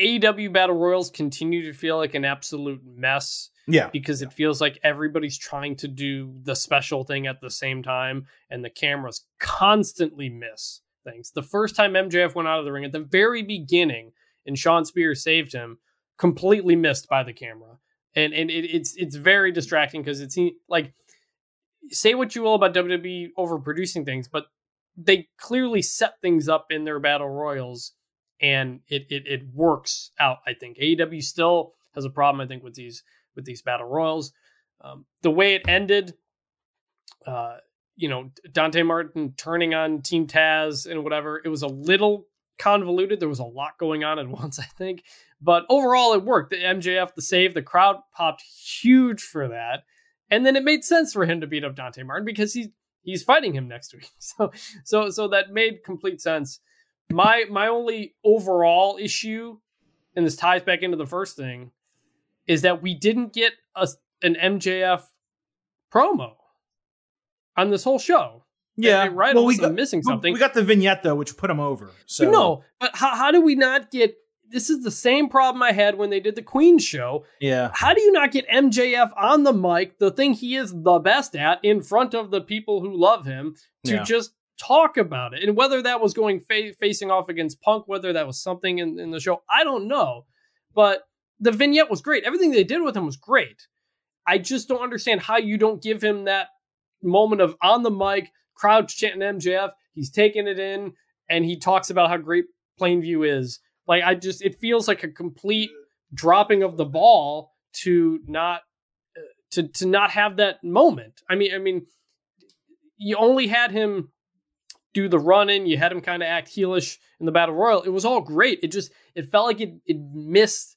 AEW Battle Royals continue to feel like an absolute mess. Yeah. Because it feels like everybody's trying to do the special thing at the same time, and the cameras constantly miss things. The first time MJF went out of the ring at the very beginning and Shawn Spears saved him, completely missed by the camera. And and it, it's it's very distracting because it's like say what you will about WWE overproducing things, but they clearly set things up in their battle royals and it, it it works out. I think AEW still has a problem. I think with these with these battle royals, um, the way it ended, uh, you know, Dante Martin turning on Team Taz and whatever. It was a little convoluted. There was a lot going on at once, I think, but overall it worked. The MJF the save, the crowd popped huge for that, and then it made sense for him to beat up Dante Martin because he's he's fighting him next week. So so so that made complete sense my my only overall issue, and this ties back into the first thing, is that we didn't get a an MJF promo on this whole show. Yeah, and, right. Well, we got, missing something. We got the vignette though, which put him over. So no, but how, how do we not get? This is the same problem I had when they did the Queen show. Yeah. How do you not get MJF on the mic, the thing he is the best at, in front of the people who love him, to yeah. just talk about it. And whether that was going fa- facing off against Punk, whether that was something in, in the show, I don't know. But the vignette was great. Everything they did with him was great. I just don't understand how you don't give him that moment of on the mic, crowd chanting MJF. He's taking it in, and he talks about how great Plainview is. Like I just, it feels like a complete dropping of the ball to not to to not have that moment. I mean, I mean, you only had him do the run in. You had him kind of act heelish in the battle royal. It was all great. It just it felt like it it missed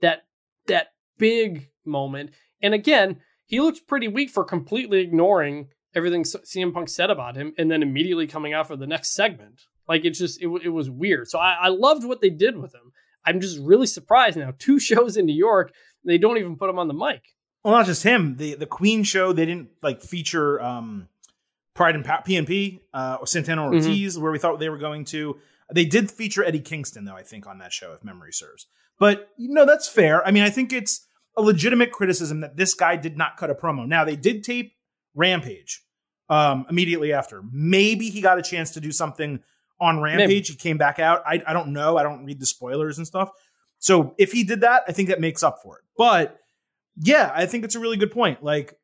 that that big moment. And again, he looked pretty weak for completely ignoring everything CM Punk said about him, and then immediately coming out for the next segment. Like it's just it, it was weird. So I, I loved what they did with him. I'm just really surprised now. Two shows in New York, they don't even put him on the mic. Well, not just him. The the Queen show, they didn't like feature um Pride and PNP uh, or Santana mm-hmm. Ortiz, mm-hmm. where we thought they were going to. They did feature Eddie Kingston, though, I think, on that show, if memory serves. But, you know, that's fair. I mean, I think it's a legitimate criticism that this guy did not cut a promo. Now, they did tape Rampage um, immediately after. Maybe he got a chance to do something on Rampage. Maybe. He came back out. I, I don't know. I don't read the spoilers and stuff. So if he did that, I think that makes up for it. But yeah, I think it's a really good point. Like,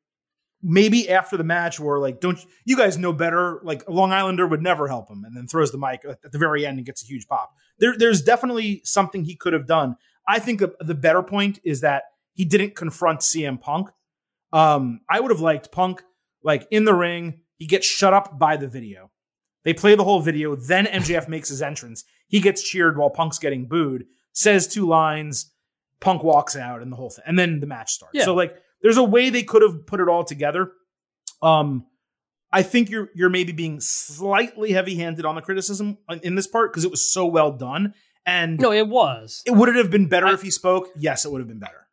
maybe after the match where like don't you guys know better like a long islander would never help him and then throws the mic at the very end and gets a huge pop there, there's definitely something he could have done i think the better point is that he didn't confront cm punk um, i would have liked punk like in the ring he gets shut up by the video they play the whole video then mjf makes his entrance he gets cheered while punk's getting booed says two lines punk walks out and the whole thing and then the match starts yeah. so like there's a way they could have put it all together. Um, I think you're you're maybe being slightly heavy-handed on the criticism in this part because it was so well done. And no, it was. It would it have been better I, if he spoke? Yes, it would have been better.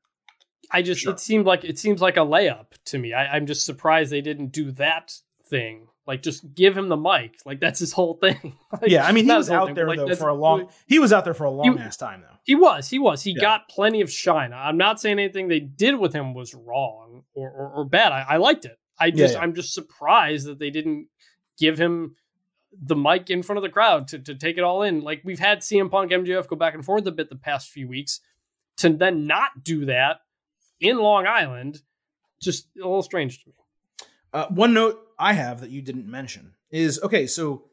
I just sure. it seemed like it seems like a layup to me. I, I'm just surprised they didn't do that thing. Like just give him the mic. Like that's his whole thing. like, yeah, I mean he was out thing, there like, though for a long. He was out there for a long he, ass time though. He was. He was. He yeah. got plenty of shine. I'm not saying anything they did with him was wrong or or, or bad. I, I, liked it. I just yeah, yeah. I'm just surprised that they didn't give him the mic in front of the crowd to, to take it all in. Like we've had CM Punk MJF go back and forth a bit the past few weeks. To then not do that in Long Island, just a little strange to me. Uh, one note I have that you didn't mention is okay, so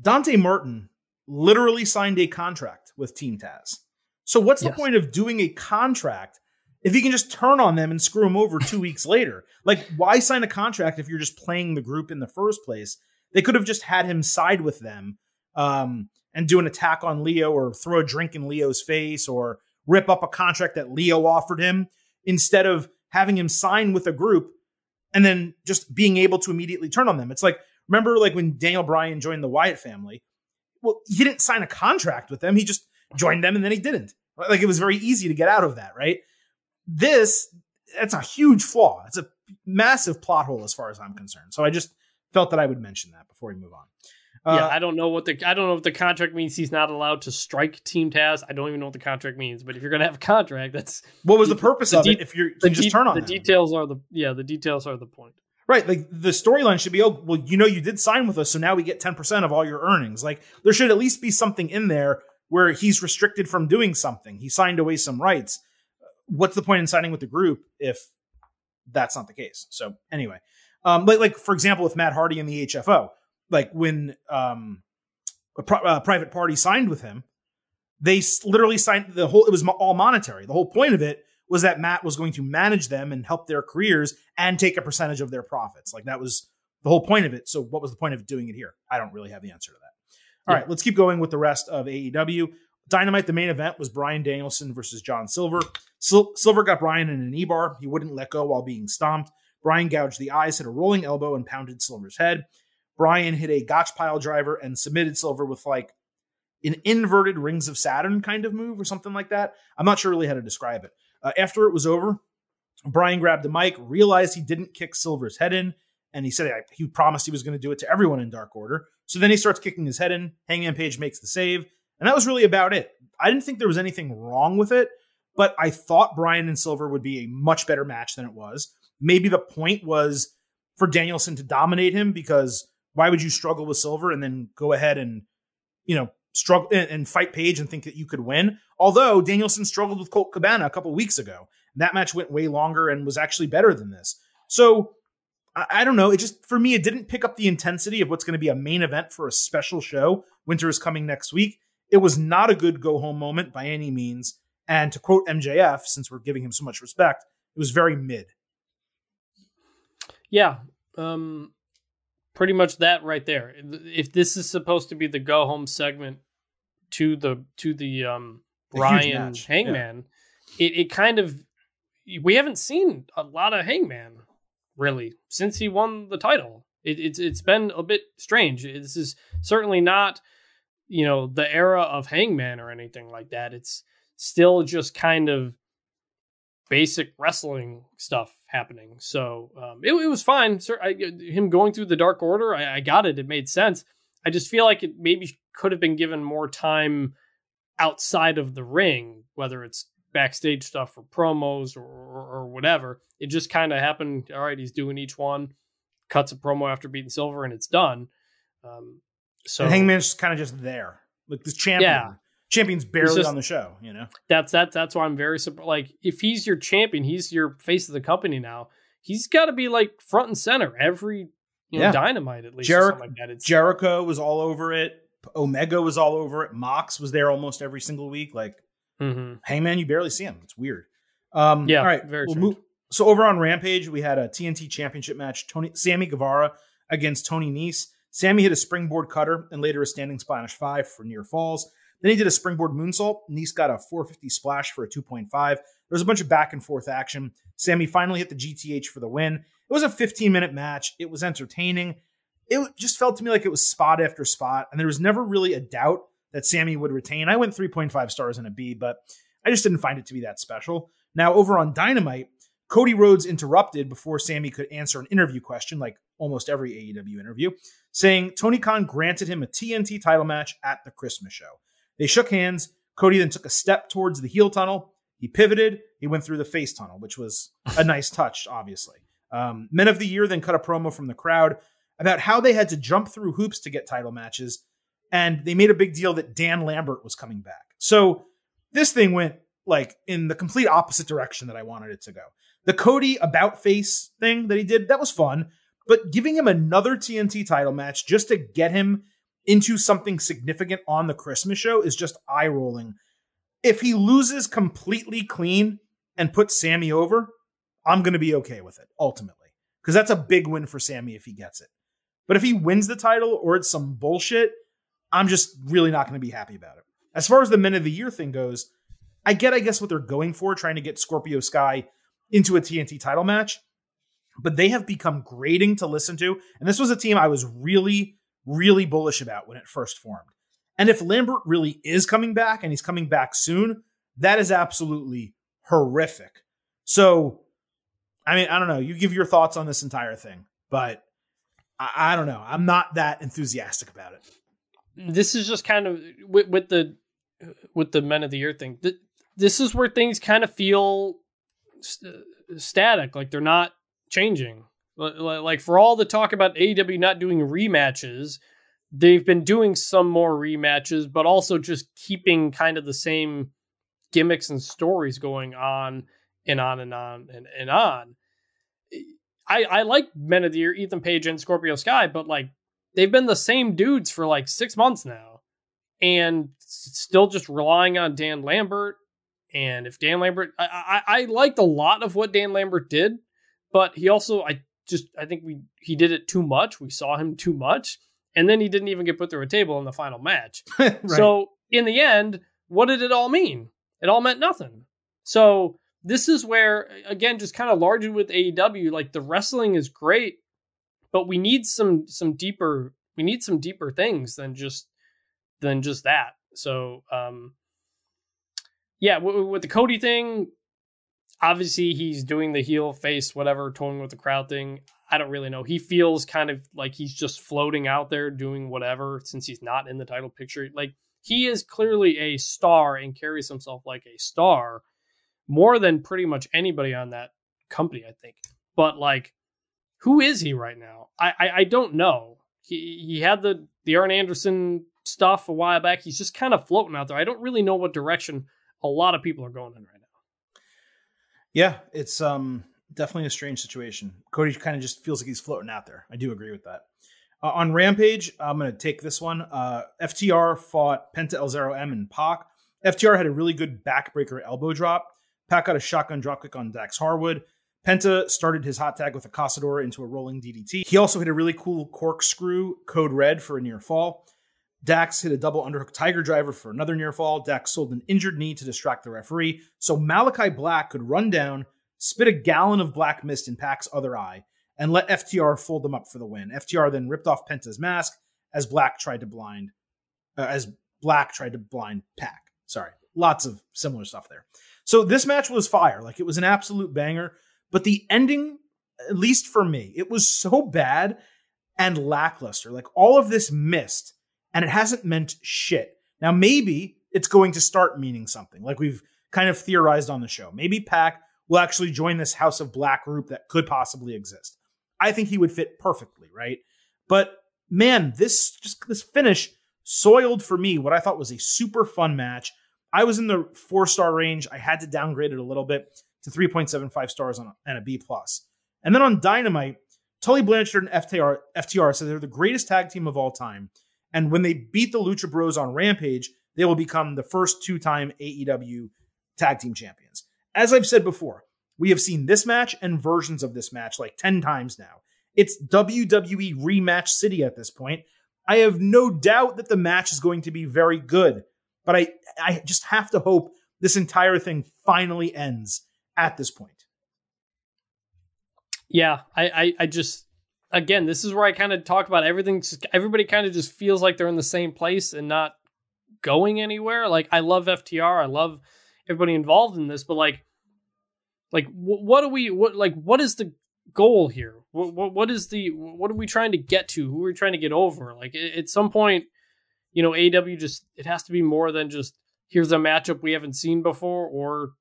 Dante Martin literally signed a contract with Team Taz. So what's yes. the point of doing a contract if you can just turn on them and screw them over two weeks later? Like, why sign a contract if you're just playing the group in the first place? They could have just had him side with them um, and do an attack on Leo or throw a drink in Leo's face or rip up a contract that Leo offered him instead of having him sign with a group and then just being able to immediately turn on them. It's like, remember like when Daniel Bryan joined the Wyatt family? Well, he didn't sign a contract with them. He just joined them and then he didn't. Like it was very easy to get out of that, right? This, that's a huge flaw. It's a massive plot hole as far as I'm concerned. So I just felt that I would mention that before we move on. Uh, yeah, I don't know what the I don't know if the contract means he's not allowed to strike Team Taz. I don't even know what the contract means. But if you're gonna have a contract, that's what was the purpose the of de- it? If you're the you just turn on the them. details are the yeah the details are the point. Right, like the storyline should be oh well you know you did sign with us so now we get ten percent of all your earnings. Like there should at least be something in there where he's restricted from doing something. He signed away some rights. What's the point in signing with the group if that's not the case? So anyway, um, like like for example with Matt Hardy and the HFO like when um, a, pro- a private party signed with him, they literally signed the whole. It was all monetary. The whole point of it was that Matt was going to manage them and help their careers and take a percentage of their profits. Like that was the whole point of it. So what was the point of doing it here? I don't really have the answer to that. All yeah. right, let's keep going with the rest of AEW. Dynamite, the main event was Bryan Danielson versus John Silver. Sil- Silver got Bryan in an E bar. He wouldn't let go while being stomped. Bryan gouged the eyes, hit a rolling elbow, and pounded Silver's head. Bryan hit a gotch pile driver and submitted Silver with like an inverted Rings of Saturn kind of move or something like that. I'm not sure really how to describe it. Uh, after it was over, Bryan grabbed the mic, realized he didn't kick Silver's head in, and he said he promised he was going to do it to everyone in Dark Order. So then he starts kicking his head in. Hangman Page makes the save, and that was really about it. I didn't think there was anything wrong with it, but I thought Bryan and Silver would be a much better match than it was. Maybe the point was for Danielson to dominate him because why would you struggle with Silver and then go ahead and, you know, struggle and, fight Page and think that you could win? Although Danielson struggled with Colt Cabana a couple weeks ago. That match went way longer and was actually better than this. So I, I don't know. It just, for me, it didn't pick up the intensity of what's going to be a main event for a special show. Winter is coming next week. It was not a good go home moment by any means. And to quote MJF, since we're giving him so much respect, it was very mid. Yeah. Um, pretty much that right there. If this is supposed to be the go home segment to the to the um Bryan Hangman, yeah. it, it kind of we haven't seen a lot of Hangman really since he won the title. It, it's it's been a bit strange. This is certainly not you know the era of Hangman or anything like that. It's still just kind of basic wrestling stuff happening. So um, it, it, was fine. Sir, I, him going through the Dark Order, I, I, got it. It made sense. I just feel like it maybe could have been given more time outside of the ring, whether it's backstage stuff or promos or, or, or whatever. It just kind of happened. All right, he's doing each one, cuts a promo after beating Silver, and it's done. Um, so and Hangman's kind of just there, like this champion. Yeah. Champion's barely just, on the show, you know. That's that's that's why I'm very surprised. Like, if he's your champion, he's your face of the company now. He's got to be like front and center every you know, yeah. dynamite at least. Jer- like Jericho was all over it. Omega was all over it. Mox was there almost every single week. Like, mm-hmm. hey man, you barely see him. It's weird. Um, yeah. All right. Very we'll move, so over on Rampage, we had a TNT Championship match. Tony Sammy Guevara against Tony Nese. Sammy hit a springboard cutter and later a standing Spanish five for near falls. Then he did a springboard moonsault. Nese got a 450 splash for a 2.5. There was a bunch of back and forth action. Sammy finally hit the GTH for the win. It was a 15 minute match. It was entertaining. It just felt to me like it was spot after spot, and there was never really a doubt that Sammy would retain. I went 3.5 stars and a B, but I just didn't find it to be that special. Now, over on Dynamite, Cody Rhodes interrupted before Sammy could answer an interview question, like almost every AEW interview, saying Tony Khan granted him a TNT title match at the Christmas show. They shook hands. Cody then took a step towards the heel tunnel. He pivoted. He went through the face tunnel, which was a nice touch, obviously. Um, Men of the Year then cut a promo from the crowd about how they had to jump through hoops to get title matches. And they made a big deal that Dan Lambert was coming back. So this thing went like in the complete opposite direction that I wanted it to go. The Cody about face thing that he did, that was fun. But giving him another TNT title match just to get him into something significant on the Christmas show is just eye rolling. If he loses completely clean and puts Sammy over, I'm going to be okay with it ultimately because that's a big win for Sammy if he gets it. But if he wins the title or it's some bullshit, I'm just really not going to be happy about it. As far as the men of the year thing goes, I get, I guess, what they're going for, trying to get Scorpio Sky into a TNT title match, but they have become grating to listen to. And this was a team I was really really bullish about when it first formed. And if Lambert really is coming back and he's coming back soon, that is absolutely horrific. So, I mean, I don't know. You give your thoughts on this entire thing, but I, I don't know. I'm not that enthusiastic about it. This is just kind of with, with the with the men of the year thing. This is where things kind of feel st- uh, static, like they're not changing. Like for all the talk about AEW not doing rematches, they've been doing some more rematches, but also just keeping kind of the same gimmicks and stories going on and on and on and, and on. I, I like Men of the Year, Ethan Page and Scorpio Sky, but like they've been the same dudes for like six months now and still just relying on Dan Lambert. And if Dan Lambert, I, I, I liked a lot of what Dan Lambert did, but he also, I just I think we he did it too much. We saw him too much, and then he didn't even get put through a table in the final match. right. So in the end, what did it all mean? It all meant nothing. So this is where again, just kind of largely with AEW, like the wrestling is great, but we need some some deeper we need some deeper things than just than just that. So um yeah, w- with the Cody thing, obviously he's doing the heel face whatever toying with the crowd thing i don't really know he feels kind of like he's just floating out there doing whatever since he's not in the title picture like he is clearly a star and carries himself like a star more than pretty much anybody on that company i think but like who is he right now i i, I don't know he he had the the Arn Anderson stuff a while back. He's just kind of floating out there. I don't really know what direction a lot of people are going in right now. Yeah, it's um definitely a strange situation. Cody kind of just feels like he's floating out there. I do agree with that. Uh, on Rampage, I'm going to take this one. Uh, FTR fought Penta El Zero M and Pac. FTR had a really good backbreaker elbow drop. Pac got a shotgun dropkick on Dax Harwood. Penta started his hot tag with a Casadora into a rolling DDT. He also hit a really cool corkscrew code red for a near fall. Dax hit a double underhook tiger driver for another near fall. Dax sold an injured knee to distract the referee, so Malachi Black could run down, spit a gallon of black mist in Pac's other eye, and let FTR fold them up for the win. FTR then ripped off Penta's mask as Black tried to blind, uh, as Black tried to blind Pac. Sorry, lots of similar stuff there. So this match was fire, like it was an absolute banger. But the ending, at least for me, it was so bad and lackluster. Like all of this missed, and it hasn't meant shit. Now maybe it's going to start meaning something, like we've kind of theorized on the show. Maybe Pac will actually join this House of Black group that could possibly exist. I think he would fit perfectly, right? But man, this just this finish soiled for me what I thought was a super fun match. I was in the four star range. I had to downgrade it a little bit to 3.75 stars on a, and a B plus. And then on Dynamite, Tully Blanchard and FTR, FTR said they're the greatest tag team of all time. And when they beat the Lucha Bros on Rampage, they will become the first two time AEW tag team champions. As I've said before, we have seen this match and versions of this match like 10 times now. It's WWE rematch city at this point. I have no doubt that the match is going to be very good, but I, I just have to hope this entire thing finally ends at this point. Yeah, I, I, I just again, this is where I kind of talk about everything. Everybody kind of just feels like they're in the same place and not going anywhere. Like I love FTR, I love everybody involved in this, but like, like what do we what like what is the goal here? What, what what is the what are we trying to get to? Who are we trying to get over? Like at some point, you know, AW just it has to be more than just here's a matchup we haven't seen before or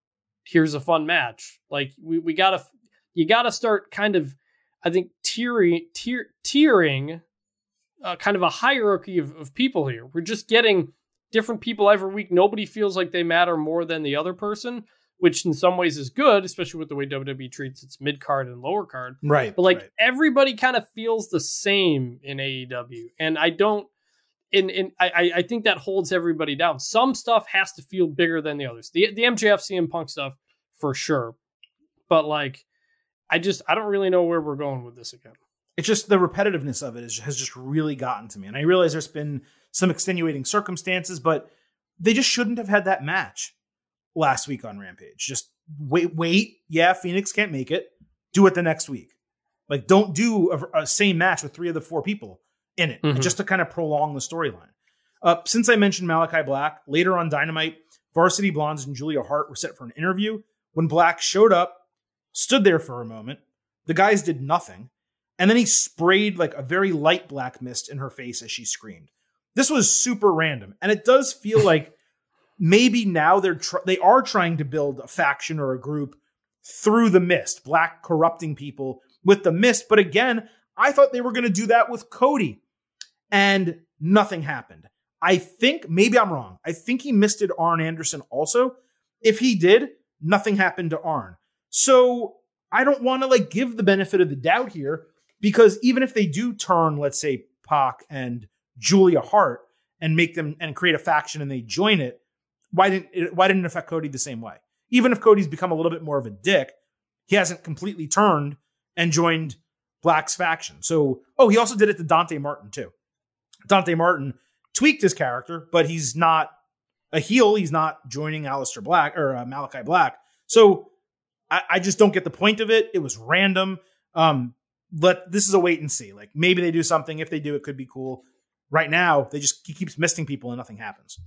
here's a fun match. Like we, we gotta you gotta start kind of I think tiering tier, tiering uh, kind of a hierarchy of, of people here. We're just getting different people every week. Nobody feels like they matter more than the other person, which in some ways is good, especially with the way WWE treats its mid card and lower card. Right. But like right. everybody kind of feels the same in AEW. And I don't and, and I, I think that holds everybody down. Some stuff has to feel bigger than the others. The the MJF CM Punk stuff for sure. But like I just I don't really know where we're going with this again. It's just the repetitiveness of it is, has just really gotten to me. And I realize there's been some extenuating circumstances, but they just shouldn't have had that match last week on Rampage. Just wait, wait. Yeah, Fenix can't make it. Do it the next week. Like, don't do a, a same match with three of the four people in it, Mhm. just to kind of prolong the storyline. Uh, since I mentioned Malachi Black, later on Dynamite, Varsity Blondes and Julia Hart were set for an interview. When Black showed up, stood there for a moment, the guys did nothing, and then he sprayed like a very light black mist in her face as she screamed. This was super random, and it does feel like maybe now they're tr- they are trying to build a faction or a group through the mist, black corrupting people with the mist. But again, I thought they were going to do that with Cody, and nothing happened. I think maybe I'm wrong. I think he misted Arn Anderson also. If he did, nothing happened to Arn. So I don't want to like give the benefit of the doubt here because even if they do turn, let's say Pac and Julia Hart and make them and create a faction and they join it, why didn't it, why didn't it affect Cody the same way? Even if Cody's become a little bit more of a dick, he hasn't completely turned and joined Black's faction. So, oh, he also did it to Dante Martin too. Dante Martin tweaked his character, but he's not a heel. He's not joining Aleister Black or uh, Malachi Black. So I, I just don't get the point of it. It was random. Um, but this is a wait and see. Like maybe they do something. If they do, it could be cool. Right now, they just he keeps missing people and nothing happens.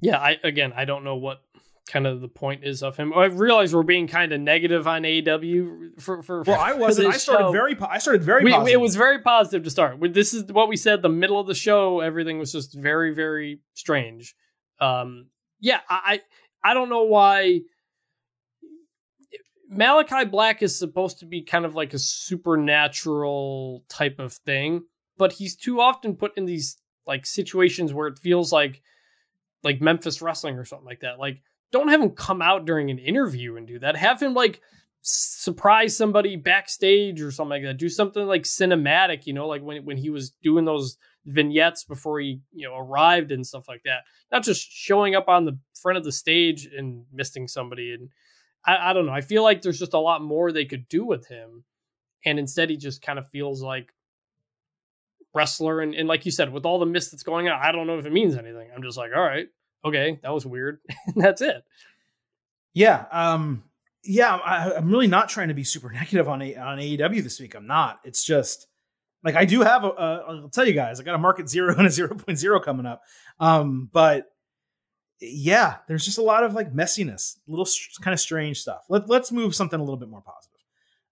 Yeah, I again I don't know what kind of the point is of him. I realize we're being kind of negative on AEW for for Well, I wasn't. I started show. very. Po- I started very. We- positive. it was very positive to start. This is what we said. The middle of the show, everything was just very, very strange. Um, yeah, I I don't know why. Malachi Black is supposed to be kind of like a supernatural type of thing, but he's too often put in these like situations where it feels like like Memphis wrestling or something like that. Like don't have him come out during an interview and do that. Have him like surprise somebody backstage or something like that. Do something like cinematic, you know, like when when he was doing those vignettes before he, you know, arrived and stuff like that. Not just showing up on the front of the stage and missing somebody. And I, I don't know. I feel like there's just a lot more they could do with him. And instead he just kind of feels like wrestler and, and like you said, with all the mist that's going on, I don't know if it means anything. I'm just like, all right, okay, that was weird. that's it. Yeah. Um yeah, I, am really not trying to be super negative on a, on AEW this week. I'm not. It's just like I do have a. a I'll tell you guys, I got a market zero and a 0.0 coming up. Um, but yeah, there's just a lot of like messiness, little kind of strange stuff. Let, let's move something a little bit more positive.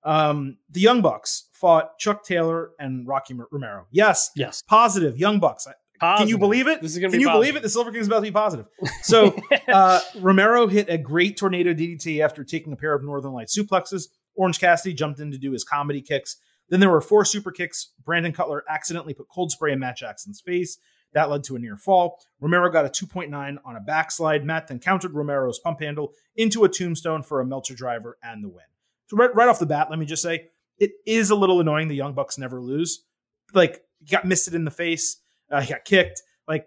Um, the Young Bucks fought Chuck Taylor and Rocky Romero. Yes, yes, positive Young Bucks. Positive. Can you believe it? This is gonna Can you positive. believe it? The Silver King's about to be positive. So uh, Romero hit a great tornado DDT after taking a pair of Northern Light suplexes. Orange Cassidy jumped in to do his comedy kicks. Then there were four super kicks. Brandon Cutler accidentally put cold spray in Matt Jackson's face. That led to a near fall. Romero got a 2.9 on a backslide. Matt then countered Romero's pump handle into a tombstone for a Meltzer driver and the win. So right, right off the bat, let me just say it is a little annoying the Young Bucks never lose. Like he got misted in the face, uh, he got kicked. Like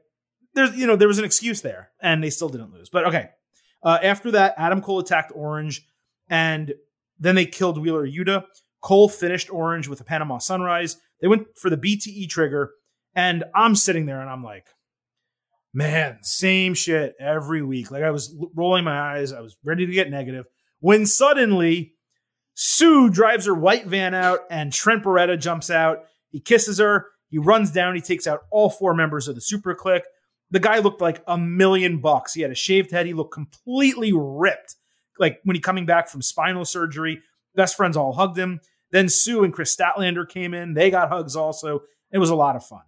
there's you know there was an excuse there, and they still didn't lose. But okay, uh, after that, Adam Cole attacked Orange, and then they killed Wheeler Yuta. Cole finished Orange with a Panama Sunrise. They went for the BTE trigger, and I'm sitting there and I'm like, man, same shit every week. Like I was rolling my eyes, I was ready to get negative when suddenly Sue drives her white van out and Trent Beretta jumps out. He kisses her. He runs down. He takes out all four members of the Super Kliq. The guy looked like a million bucks. He had a shaved head. He looked completely ripped. Like when he coming back from spinal surgery, best friends all hugged him. Then Sue and Kris Statlander came in. They got hugs also. It was a lot of fun.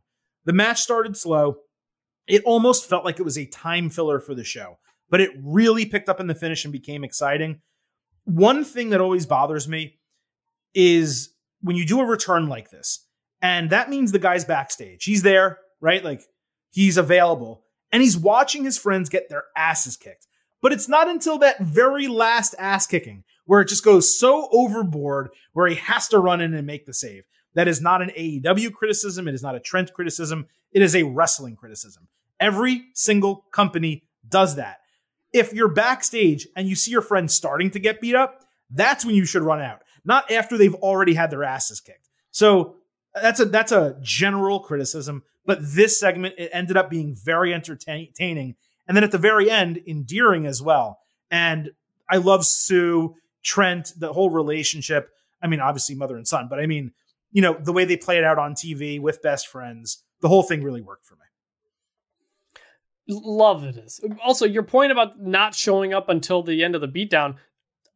The match started slow. It almost felt like it was a time filler for the show, but it really picked up in the finish and became exciting one thing that always bothers me is when you do a return like this, and that means the guy's backstage. He's there, right? Like he's available and he's watching his friends get their asses kicked. But it's not until that very last ass kicking where it just goes so overboard where he has to run in and make the save. That is not an AEW criticism. It is not a Trent criticism. It is a wrestling criticism. Every single company does that if you're backstage and you see your friend starting to get beat up, that's when you should run out, not after they've already had their asses kicked. So that's a that's a general criticism, but this segment it ended up being very entertaining, and then at the very end, endearing as well. And I love Sue, Trent, the whole relationship. I mean, obviously mother and son, but I mean, you know, the way they play it out on TV with best friends, the whole thing really worked for me love this. Also, your point about not showing up until the end of the beatdown.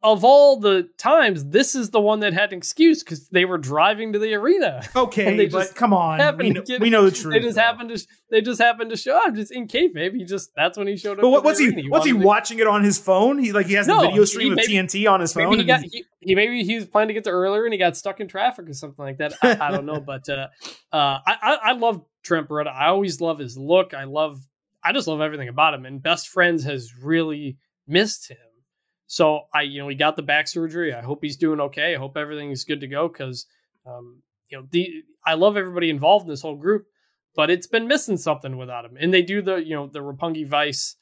Of all the times, this is the one that had an excuse because they were driving to the arena. Okay, they but come on, we know, get, we know, the truth. They just though. happened to they just happened to show up just in kayfabe. He just that's when he showed up. But what, what's he? he what's he to, watching it on his phone? He like he has no, the video stream of maybe, TNT on his phone. Maybe he, got, he, he, maybe he was planning to get there earlier and he got stuck in traffic or something like that. I, I don't know, but uh, uh, I, I I love Trent Beretta. I always love his look. I love I just love everything about him. And Best Friends has really missed him. So I, you know, he got the back surgery. I hope he's doing okay. I hope everything's good to go because, um, you know, the I love everybody involved in this whole group, but it's been missing something without him. And they do the, you know, the Roppongi Vice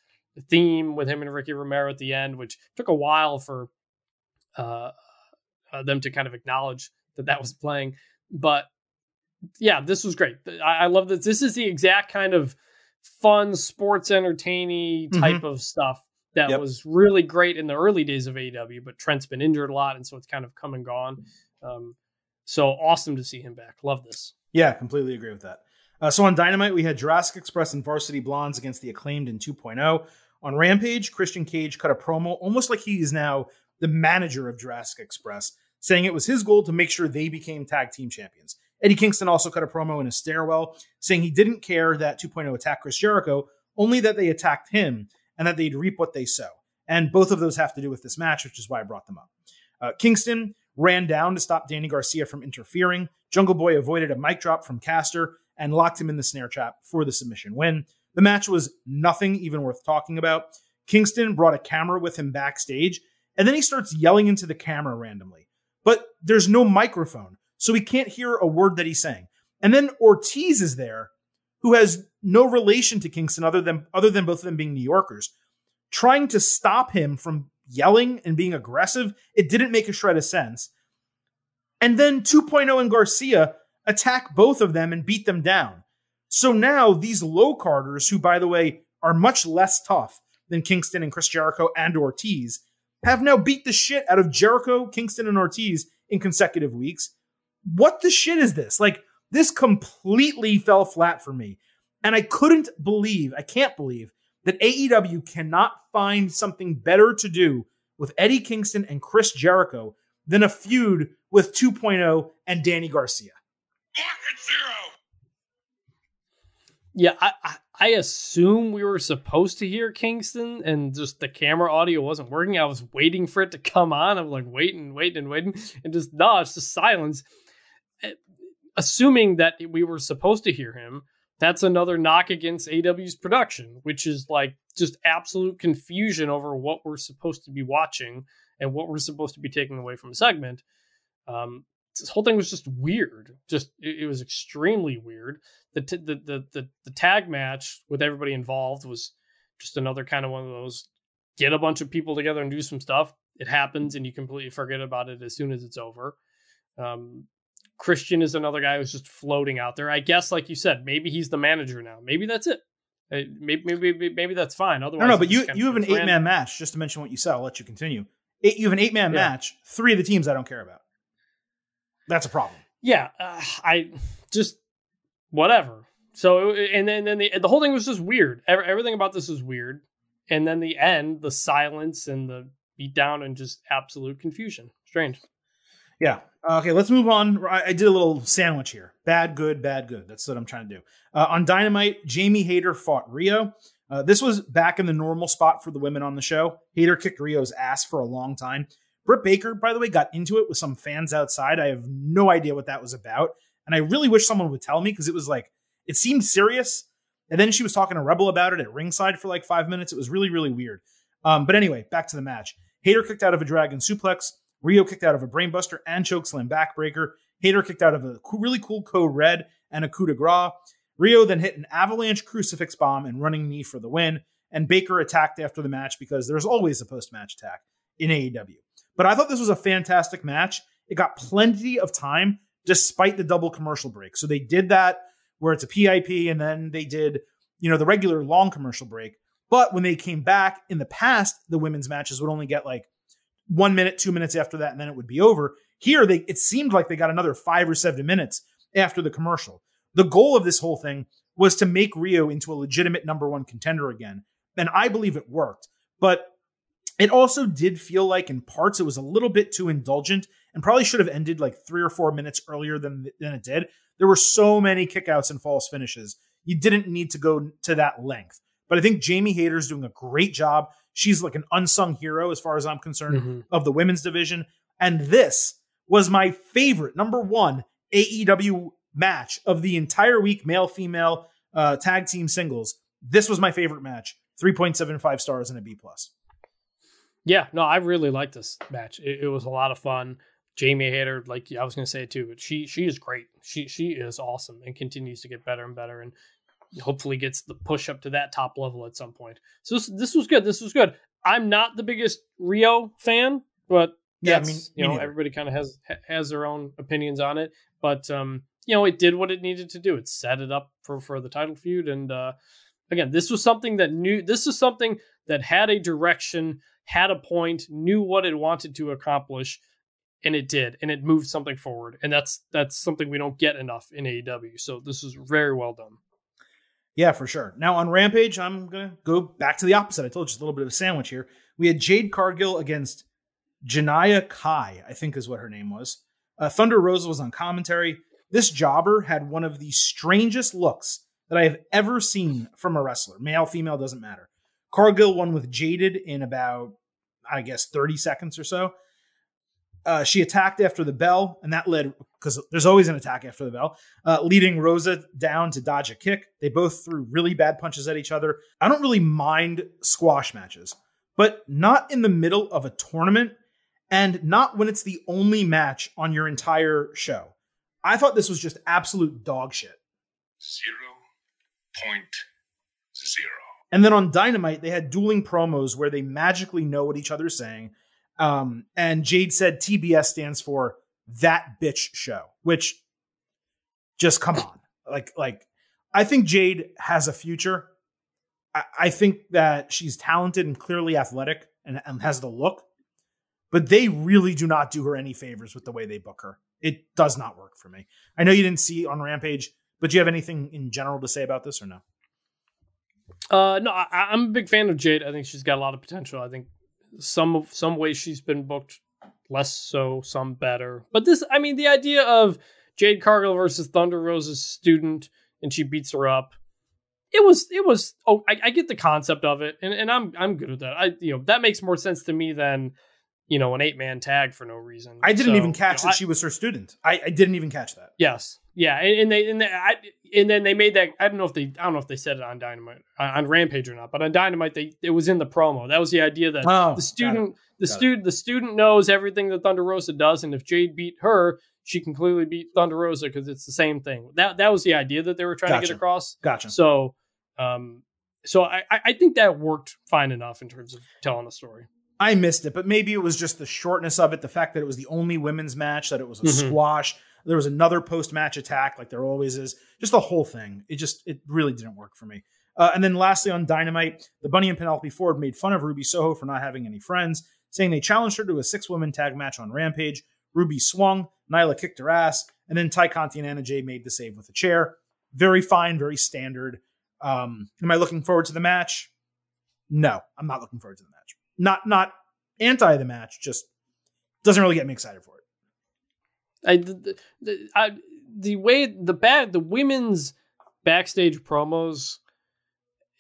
theme with him and Ricky Romero at the end, which took a while for uh, uh, them to kind of acknowledge that that was playing. But yeah, this was great. I, I love that. This is the exact kind of fun, sports entertaining type mm-hmm. of stuff that yep. was really great in the early days of AEW, but Trent's been injured a lot, and so it's kind of come and gone. Um, so awesome to see him back. Love this. Yeah, completely agree with that. Uh, so on Dynamite, we had Jurassic Express and Varsity Blondes against the acclaimed in 2.0. On Rampage, Christian Cage cut a promo almost like he is now the manager of Jurassic Express, saying it was his goal to make sure they became tag team champions. Eddie Kingston also cut a promo in a stairwell saying he didn't care that 2.0 attacked Chris Jericho, only that they attacked him and that they'd reap what they sow. And both of those have to do with this match, which is why I brought them up. Uh, Kingston ran down to stop Danny Garcia from interfering. Jungle Boy avoided a mic drop from Caster, and locked him in the snare trap for the submission win. The match was nothing even worth talking about. Kingston brought a camera with him backstage, and then he starts yelling into the camera randomly. But there's no microphone, so we can't hear a word that he's saying. And then Ortiz is there, who has no relation to Kingston other than other than both of them being New Yorkers, trying to stop him from yelling and being aggressive. It didn't make a shred of sense. And then 2.0 and Garcia attack both of them and beat them down. So now these low carders, who by the way are much less tough than Kingston and Chris Jericho and Ortiz, have now beat the shit out of Jericho, Kingston, and Ortiz in consecutive weeks. What the shit is this? Like, this completely fell flat for me. And I couldn't believe, I can't believe that AEW cannot find something better to do with Eddie Kingston and Chris Jericho than a feud with 2.0 and Danny Garcia. Market zero. Yeah, I, I, I assume we were supposed to hear Kingston and just the camera audio wasn't working. I was waiting for it to come on. I'm like waiting, waiting, and waiting, and just no, it's just silence. Assuming that we were supposed to hear him, that's another knock against AW's production, which is like just absolute confusion over what we're supposed to be watching and what we're supposed to be taking away from a segment. Um, this whole thing was just weird. Just it, it was extremely weird. The, t- the the the the tag match with everybody involved was just another kind of one of those get a bunch of people together and do some stuff. It happens, and you completely forget about it as soon as it's over. Um, Christian is another guy who's just floating out there. I guess, like you said, maybe he's the manager now. Maybe that's it. Maybe maybe maybe, that's fine. Otherwise, no, no. But you you have an eight man match. Just to mention what you said, I'll let you continue. Eight, you have an eight man yeah. match. Three of the teams I don't care about. That's a problem. Yeah, uh, I just whatever. So and then then the the whole thing was just weird. Everything about this was weird. And then the end, the silence and the beat down and just absolute confusion. Strange. Yeah. Okay, let's move on. I, did a little sandwich here. Bad, good, bad, good. That's what I'm trying to do. Uh, on Dynamite, Jamie Hayter fought Riho. Uh, this was back in the normal spot for the women on the show. Hayter kicked Riho's ass for a long time. Britt Baker, by the way, got into it with some fans outside. I have no idea what that was about. And I really wish someone would tell me because it was like, it seemed serious. And then she was talking to Rebel about it at ringside for like five minutes. It was really, really weird. Um, but anyway, back to the match. Hayter kicked out of a dragon suplex. Riho kicked out of a brainbuster and chokeslam backbreaker. Hayter kicked out of a really cool code red and a coup de grace. Riho then hit an avalanche crucifix bomb and running knee for the win. And Baker attacked after the match because there's always a post match attack in AEW. But I thought this was a fantastic match. It got plenty of time despite the double commercial break. So they did that where it's a PIP and then they did, you know, the regular long commercial break. But when they came back in the past, the women's matches would only get like one minute, two minutes after that, and then it would be over. Here, they it seemed like they got another five or seven minutes after the commercial. The goal of this whole thing was to make Riho into a legitimate number one contender again. And I believe it worked. But it also did feel like in parts it was a little bit too indulgent and probably should have ended like three or four minutes earlier than, than it did. There were so many kickouts and false finishes. You didn't need to go to that length. But I think Jamie Hayter's doing a great job. She's like an unsung hero as far as I'm concerned mm-hmm. of the women's division. And this was my favorite number one AEW match of the entire week, male female uh, tag team singles. This was my favorite match. 3.75 stars and a B plus. Yeah, no, I really liked this match. It, it was a lot of fun. Jamie Hayter, like I was going to say it too, but she she is great. She she is awesome and continues to get better and better, and hopefully gets the push up to that top level at some point. So this, this was good. This was good. I'm not the biggest Riho fan, but yeah, I mean, you know, neither. everybody kind of has has their own opinions on it. But um, you know, it did what it needed to do. It set it up for for the title feud, and uh, again, this was something that knew. This is something that had a direction had a point, knew what it wanted to accomplish, and it did, and it moved something forward. And that's that's something we don't get enough in AEW. So this is very well done. Yeah, for sure. Now on Rampage, I'm gonna go back to the opposite. I told you just a little bit of a sandwich here. We had Jade Cargill against Janai Kai, I think is what her name was. Uh, Thunder Rosa was on commentary. This jobber had one of the strangest looks that I have ever seen from a wrestler. Male, female, doesn't matter. Cargill won with Jaded in about I guess, 30 seconds or so. Uh, she attacked after the bell, and that led because there's always an attack after the bell, uh, leading Rosa down to dodge a kick. They both threw really bad punches at each other. I don't really mind squash matches, but not in the middle of a tournament and not when it's the only match on your entire show. I thought this was just absolute dog shit. Zero point zero. And then on Dynamite, they had dueling promos where they magically know what each other's saying. Um, and Jade said TBS stands for that bitch show, which just come on. Like, like I think Jade has a future. I, I think that she's talented and clearly athletic and, and has the look, but they really do not do her any favors with the way they book her. It does not work for me. I know you didn't see on Rampage, but do you have anything in general to say about this or no? Uh, no, I, I'm a big fan of Jade. I think she's got a lot of potential. I think some of some ways she's been booked less so, some better. But this, I mean, the idea of Jade Cargill versus Thunder Rosa's student, and she beats her up. It was, it was. Oh, I, I get the concept of it, and, and I'm, I'm good with that. I, you know, that makes more sense to me than, you know, an eight man tag for no reason. I didn't So, even catch you know, that I- she was her student. I, I didn't even catch that. Yes, yeah, and, and they and they, I, and then they made that. I don't know if they I don't know if they said it on Dynamite on on Rampage or not, but on Dynamite they it was in the promo. That was the idea that Oh, the student the student the student knows everything that Thunder Rosa does, and if Jade beat her, she can clearly beat Thunder Rosa because it's the same thing. That that was the idea that they were trying to get across. Gotcha. So, um, so I I think that worked fine enough in terms of telling a story. I missed it, but maybe it was just the shortness of it, the fact that it was the only women's match, that it was a Mhm. squash. There was another post match attack, like there always is. Just the whole thing. It just, it really didn't work for me. Uh, and then lastly, on Dynamite, the Bunny and Penelope Ford made fun of Ruby Soho for not having any friends, saying they challenged her to a six woman tag match on Rampage. Ruby swung, Nyla kicked her ass, and then Tay Conti and Anna Jay made the save with a chair. Very fine, very standard. Um, am I looking forward to the match? No, I'm not looking forward to the match. Not not anti the match, just doesn't really get me excited for it. I the, the, I, the way the bad the women's backstage promos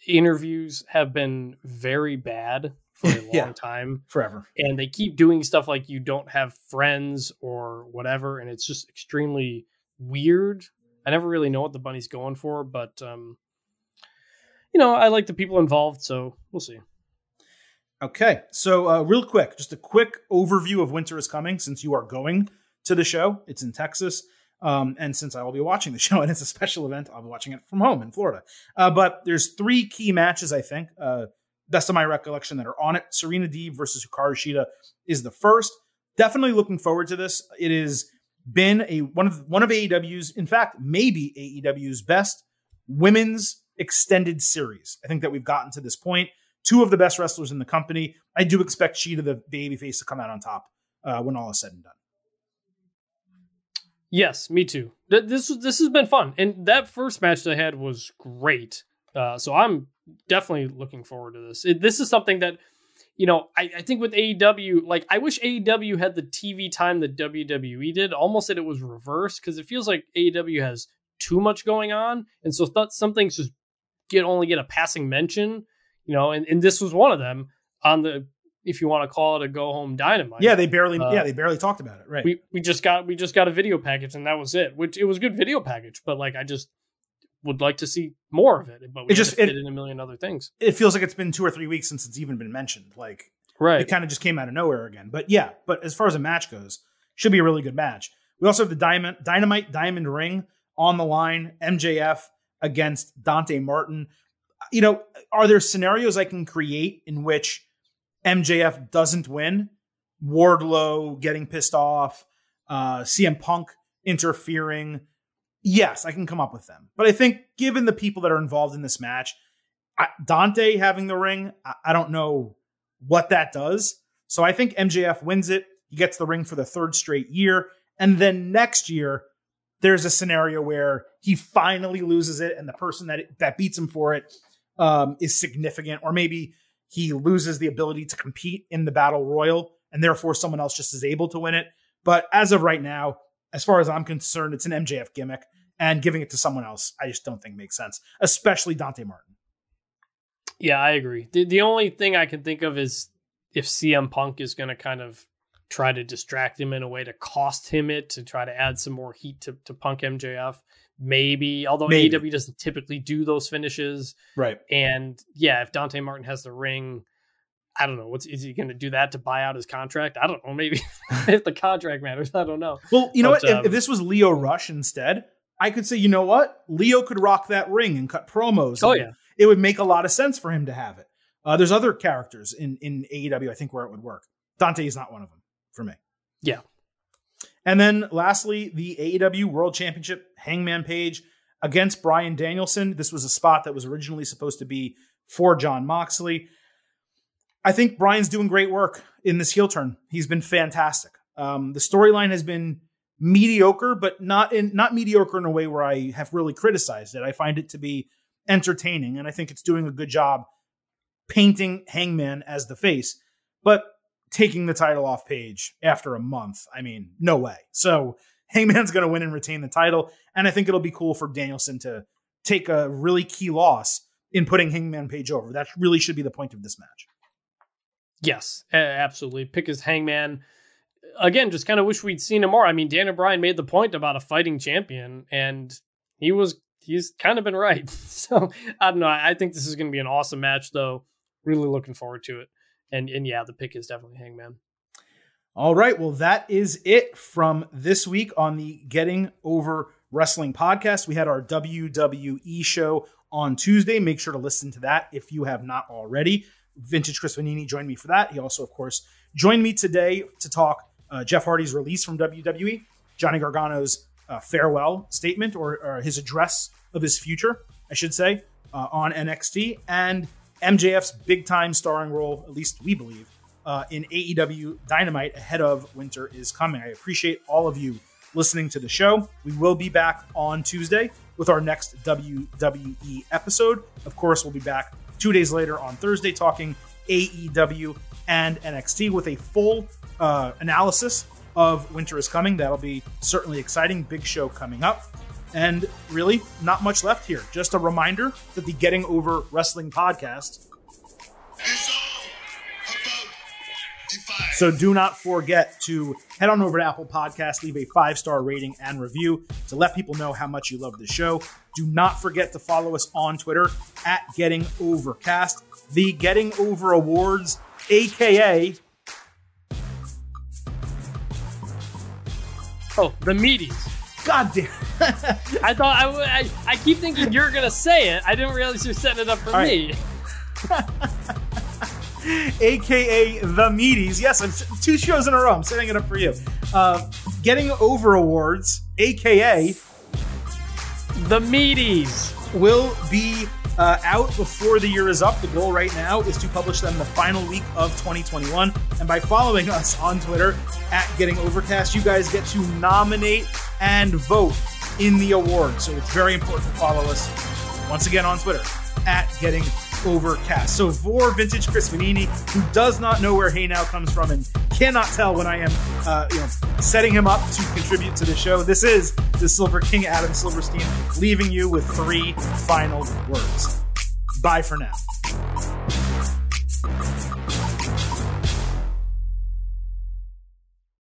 interviews have been very bad for a long Yeah. time Forever. and they keep doing stuff like you don't have friends or whatever and it's just extremely weird i never really know what the bunny's going for but um you know i like the people involved so we'll see Okay, so uh, real quick, just a quick overview of Winter is Coming since you are going to the show. It's in Texas. Um, and since I will be watching the show and it's a special event, I'll be watching it from home in Florida. Uh, but there's three key matches, I think, uh, best of my recollection, that are on it. Serena Deeb versus Hikaru Shida is the first. Definitely looking forward to this. It has been a one of one of AEW's, in fact, maybe AEW's best women's extended series. I think that we've gotten to this point. Two of the best wrestlers in the company. I do expect Shida, the babyface, to come out on top uh, when all is said and done. Yes, me too. Th- This this has been fun, and that first match they had was great. Uh, so I'm definitely looking forward to this. It, this is something that you know I, I think with AEW, like I wish AEW had the TV time that WWE did. Almost that it was reversed because it feels like AEW has too much going on, and so th- some things just get only get a passing mention. You know, and, and this was one of them on the if you want to call it a go home dynamite. Yeah, they barely. Uh, yeah, they barely talked about it. Right. we we just got we just got a video package and that was it. Which it was a good video package, but like I just would like to see more of it. But we It just- fit it- in a million other things. it feels like it's been two or three weeks since it's even been mentioned. Like Right. it kind of just came out of nowhere again. But yeah, but as far as a match goes, should be a really good match. We also have the diamond, dynamite diamond ring on the line. MJF against Dante Martin. You know, are there scenarios I can create in which MJF doesn't win? Wardlow getting pissed off, uh, CM Punk interfering. Yes, I can come up with them. But I think given the people that are involved in this match, I, Dante having the ring, I, I don't know what that does. So I think MJF wins it. He gets the ring for the third straight year. And then next year, there's a scenario where he finally loses it and the person that, that beats him for it um, is significant. Or maybe he loses the ability to compete in the battle royal and therefore someone else just is able to win it. But as of right now, as far as I'm concerned, it's an MJF gimmick. And giving it to someone else, I just don't think makes sense, especially Dante Martin. Yeah, I agree. The the only thing I can think of is if CM Punk is going to kind of try to distract him in a way to cost him it to try to add some more heat to, to Punk MJF. Maybe, although Maybe. AEW doesn't typically do those finishes. Right. And yeah, if Dante Martin has the ring, I don't know. What's is he going to do that to buy out his contract? I don't know. Maybe if the contract matters, I don't know. Well, you know But, what? If, um, if this was Lio Rush instead, I could say, you know what? Leo could rock that ring and cut promos. Oh yeah, It would make a lot of sense for him to have it. Uh, there's other characters in, in AEW, I think, where it would work. Dante is not one of them for me. Yeah. And then lastly, the AEW World Championship Hangman Page against Bryan Danielson. This was a spot that was originally supposed to be for Jon Moxley. I think Bryan's doing great work in this heel turn. He's been fantastic. Um, the storyline has been mediocre, but not in not mediocre in a way where I have really criticized it. I find it to be entertaining, and I think it's doing a good job painting Hangman as the face. But taking the title off page after a month, I mean, no way. So Hangman's going to win and retain the title, and I think it'll be cool for Danielson to take a really key loss in putting Hangman Page over. That really should be the point of this match. yes, absolutely. Pick his Hangman. Again, just kind of wish we'd seen him more. I mean, Dan O'Brien made the point about a fighting champion, and he was he's kind of been right. So I don't know. I think this is going to be an awesome match, though. Really looking forward to it. And and yeah, the pick is definitely Hangman. All right. Well, that is it from this week on the Getting Over Wrestling podcast. We had our WWE show on Tuesday. Make sure to listen to that if you have not already. Vintage Chris Vannini joined me for that. He also, of course, joined me today to talk uh, Jeff Hardy's release from WWE, Johnny Gargano's uh, farewell statement or, or his address of his future, I should say, uh, on NXT, and MJF's big time starring role, at least we believe, uh, in AEW Dynamite ahead of Winter is Coming. I appreciate all of you listening to the show. We will be back on Tuesday with our next WWE episode. Of course, we'll be back two days later on Thursday talking AEW and NXT with a full uh, analysis of Winter is Coming. That'll be certainly exciting. Big show coming up. And really, not much left here. Just a reminder that the Getting Over Wrestling podcast. So do not forget to head on over to Apple Podcasts, leave a five star rating and review to let people know how much you love the show. Do not forget to follow us on Twitter at Getting Overcast, the Getting Over Awards, aka Oh, the meaties. God damn. I thought I, w- I, I keep thinking you're gonna say it. I didn't realize you're setting it up for All me. aka the Meaties. Yes, I'm two shows in a row. I'm setting it up for you. Uh, Getting Over Awards, aka The meaties. will be uh, out before the year is up. The goal right now is to publish them the final week of 2021. And by following us on Twitter at Getting Overcast, you guys get to nominate and vote in the award. So it's very important to follow us once again on Twitter at Getting Overcast. So for Vintage Chris Vannini, who does not know where Hey Now comes from and cannot tell when I am, uh, you know, setting him up to contribute to the show, this is the Silver King Adam Silverstein leaving you with three final words. Bye for now.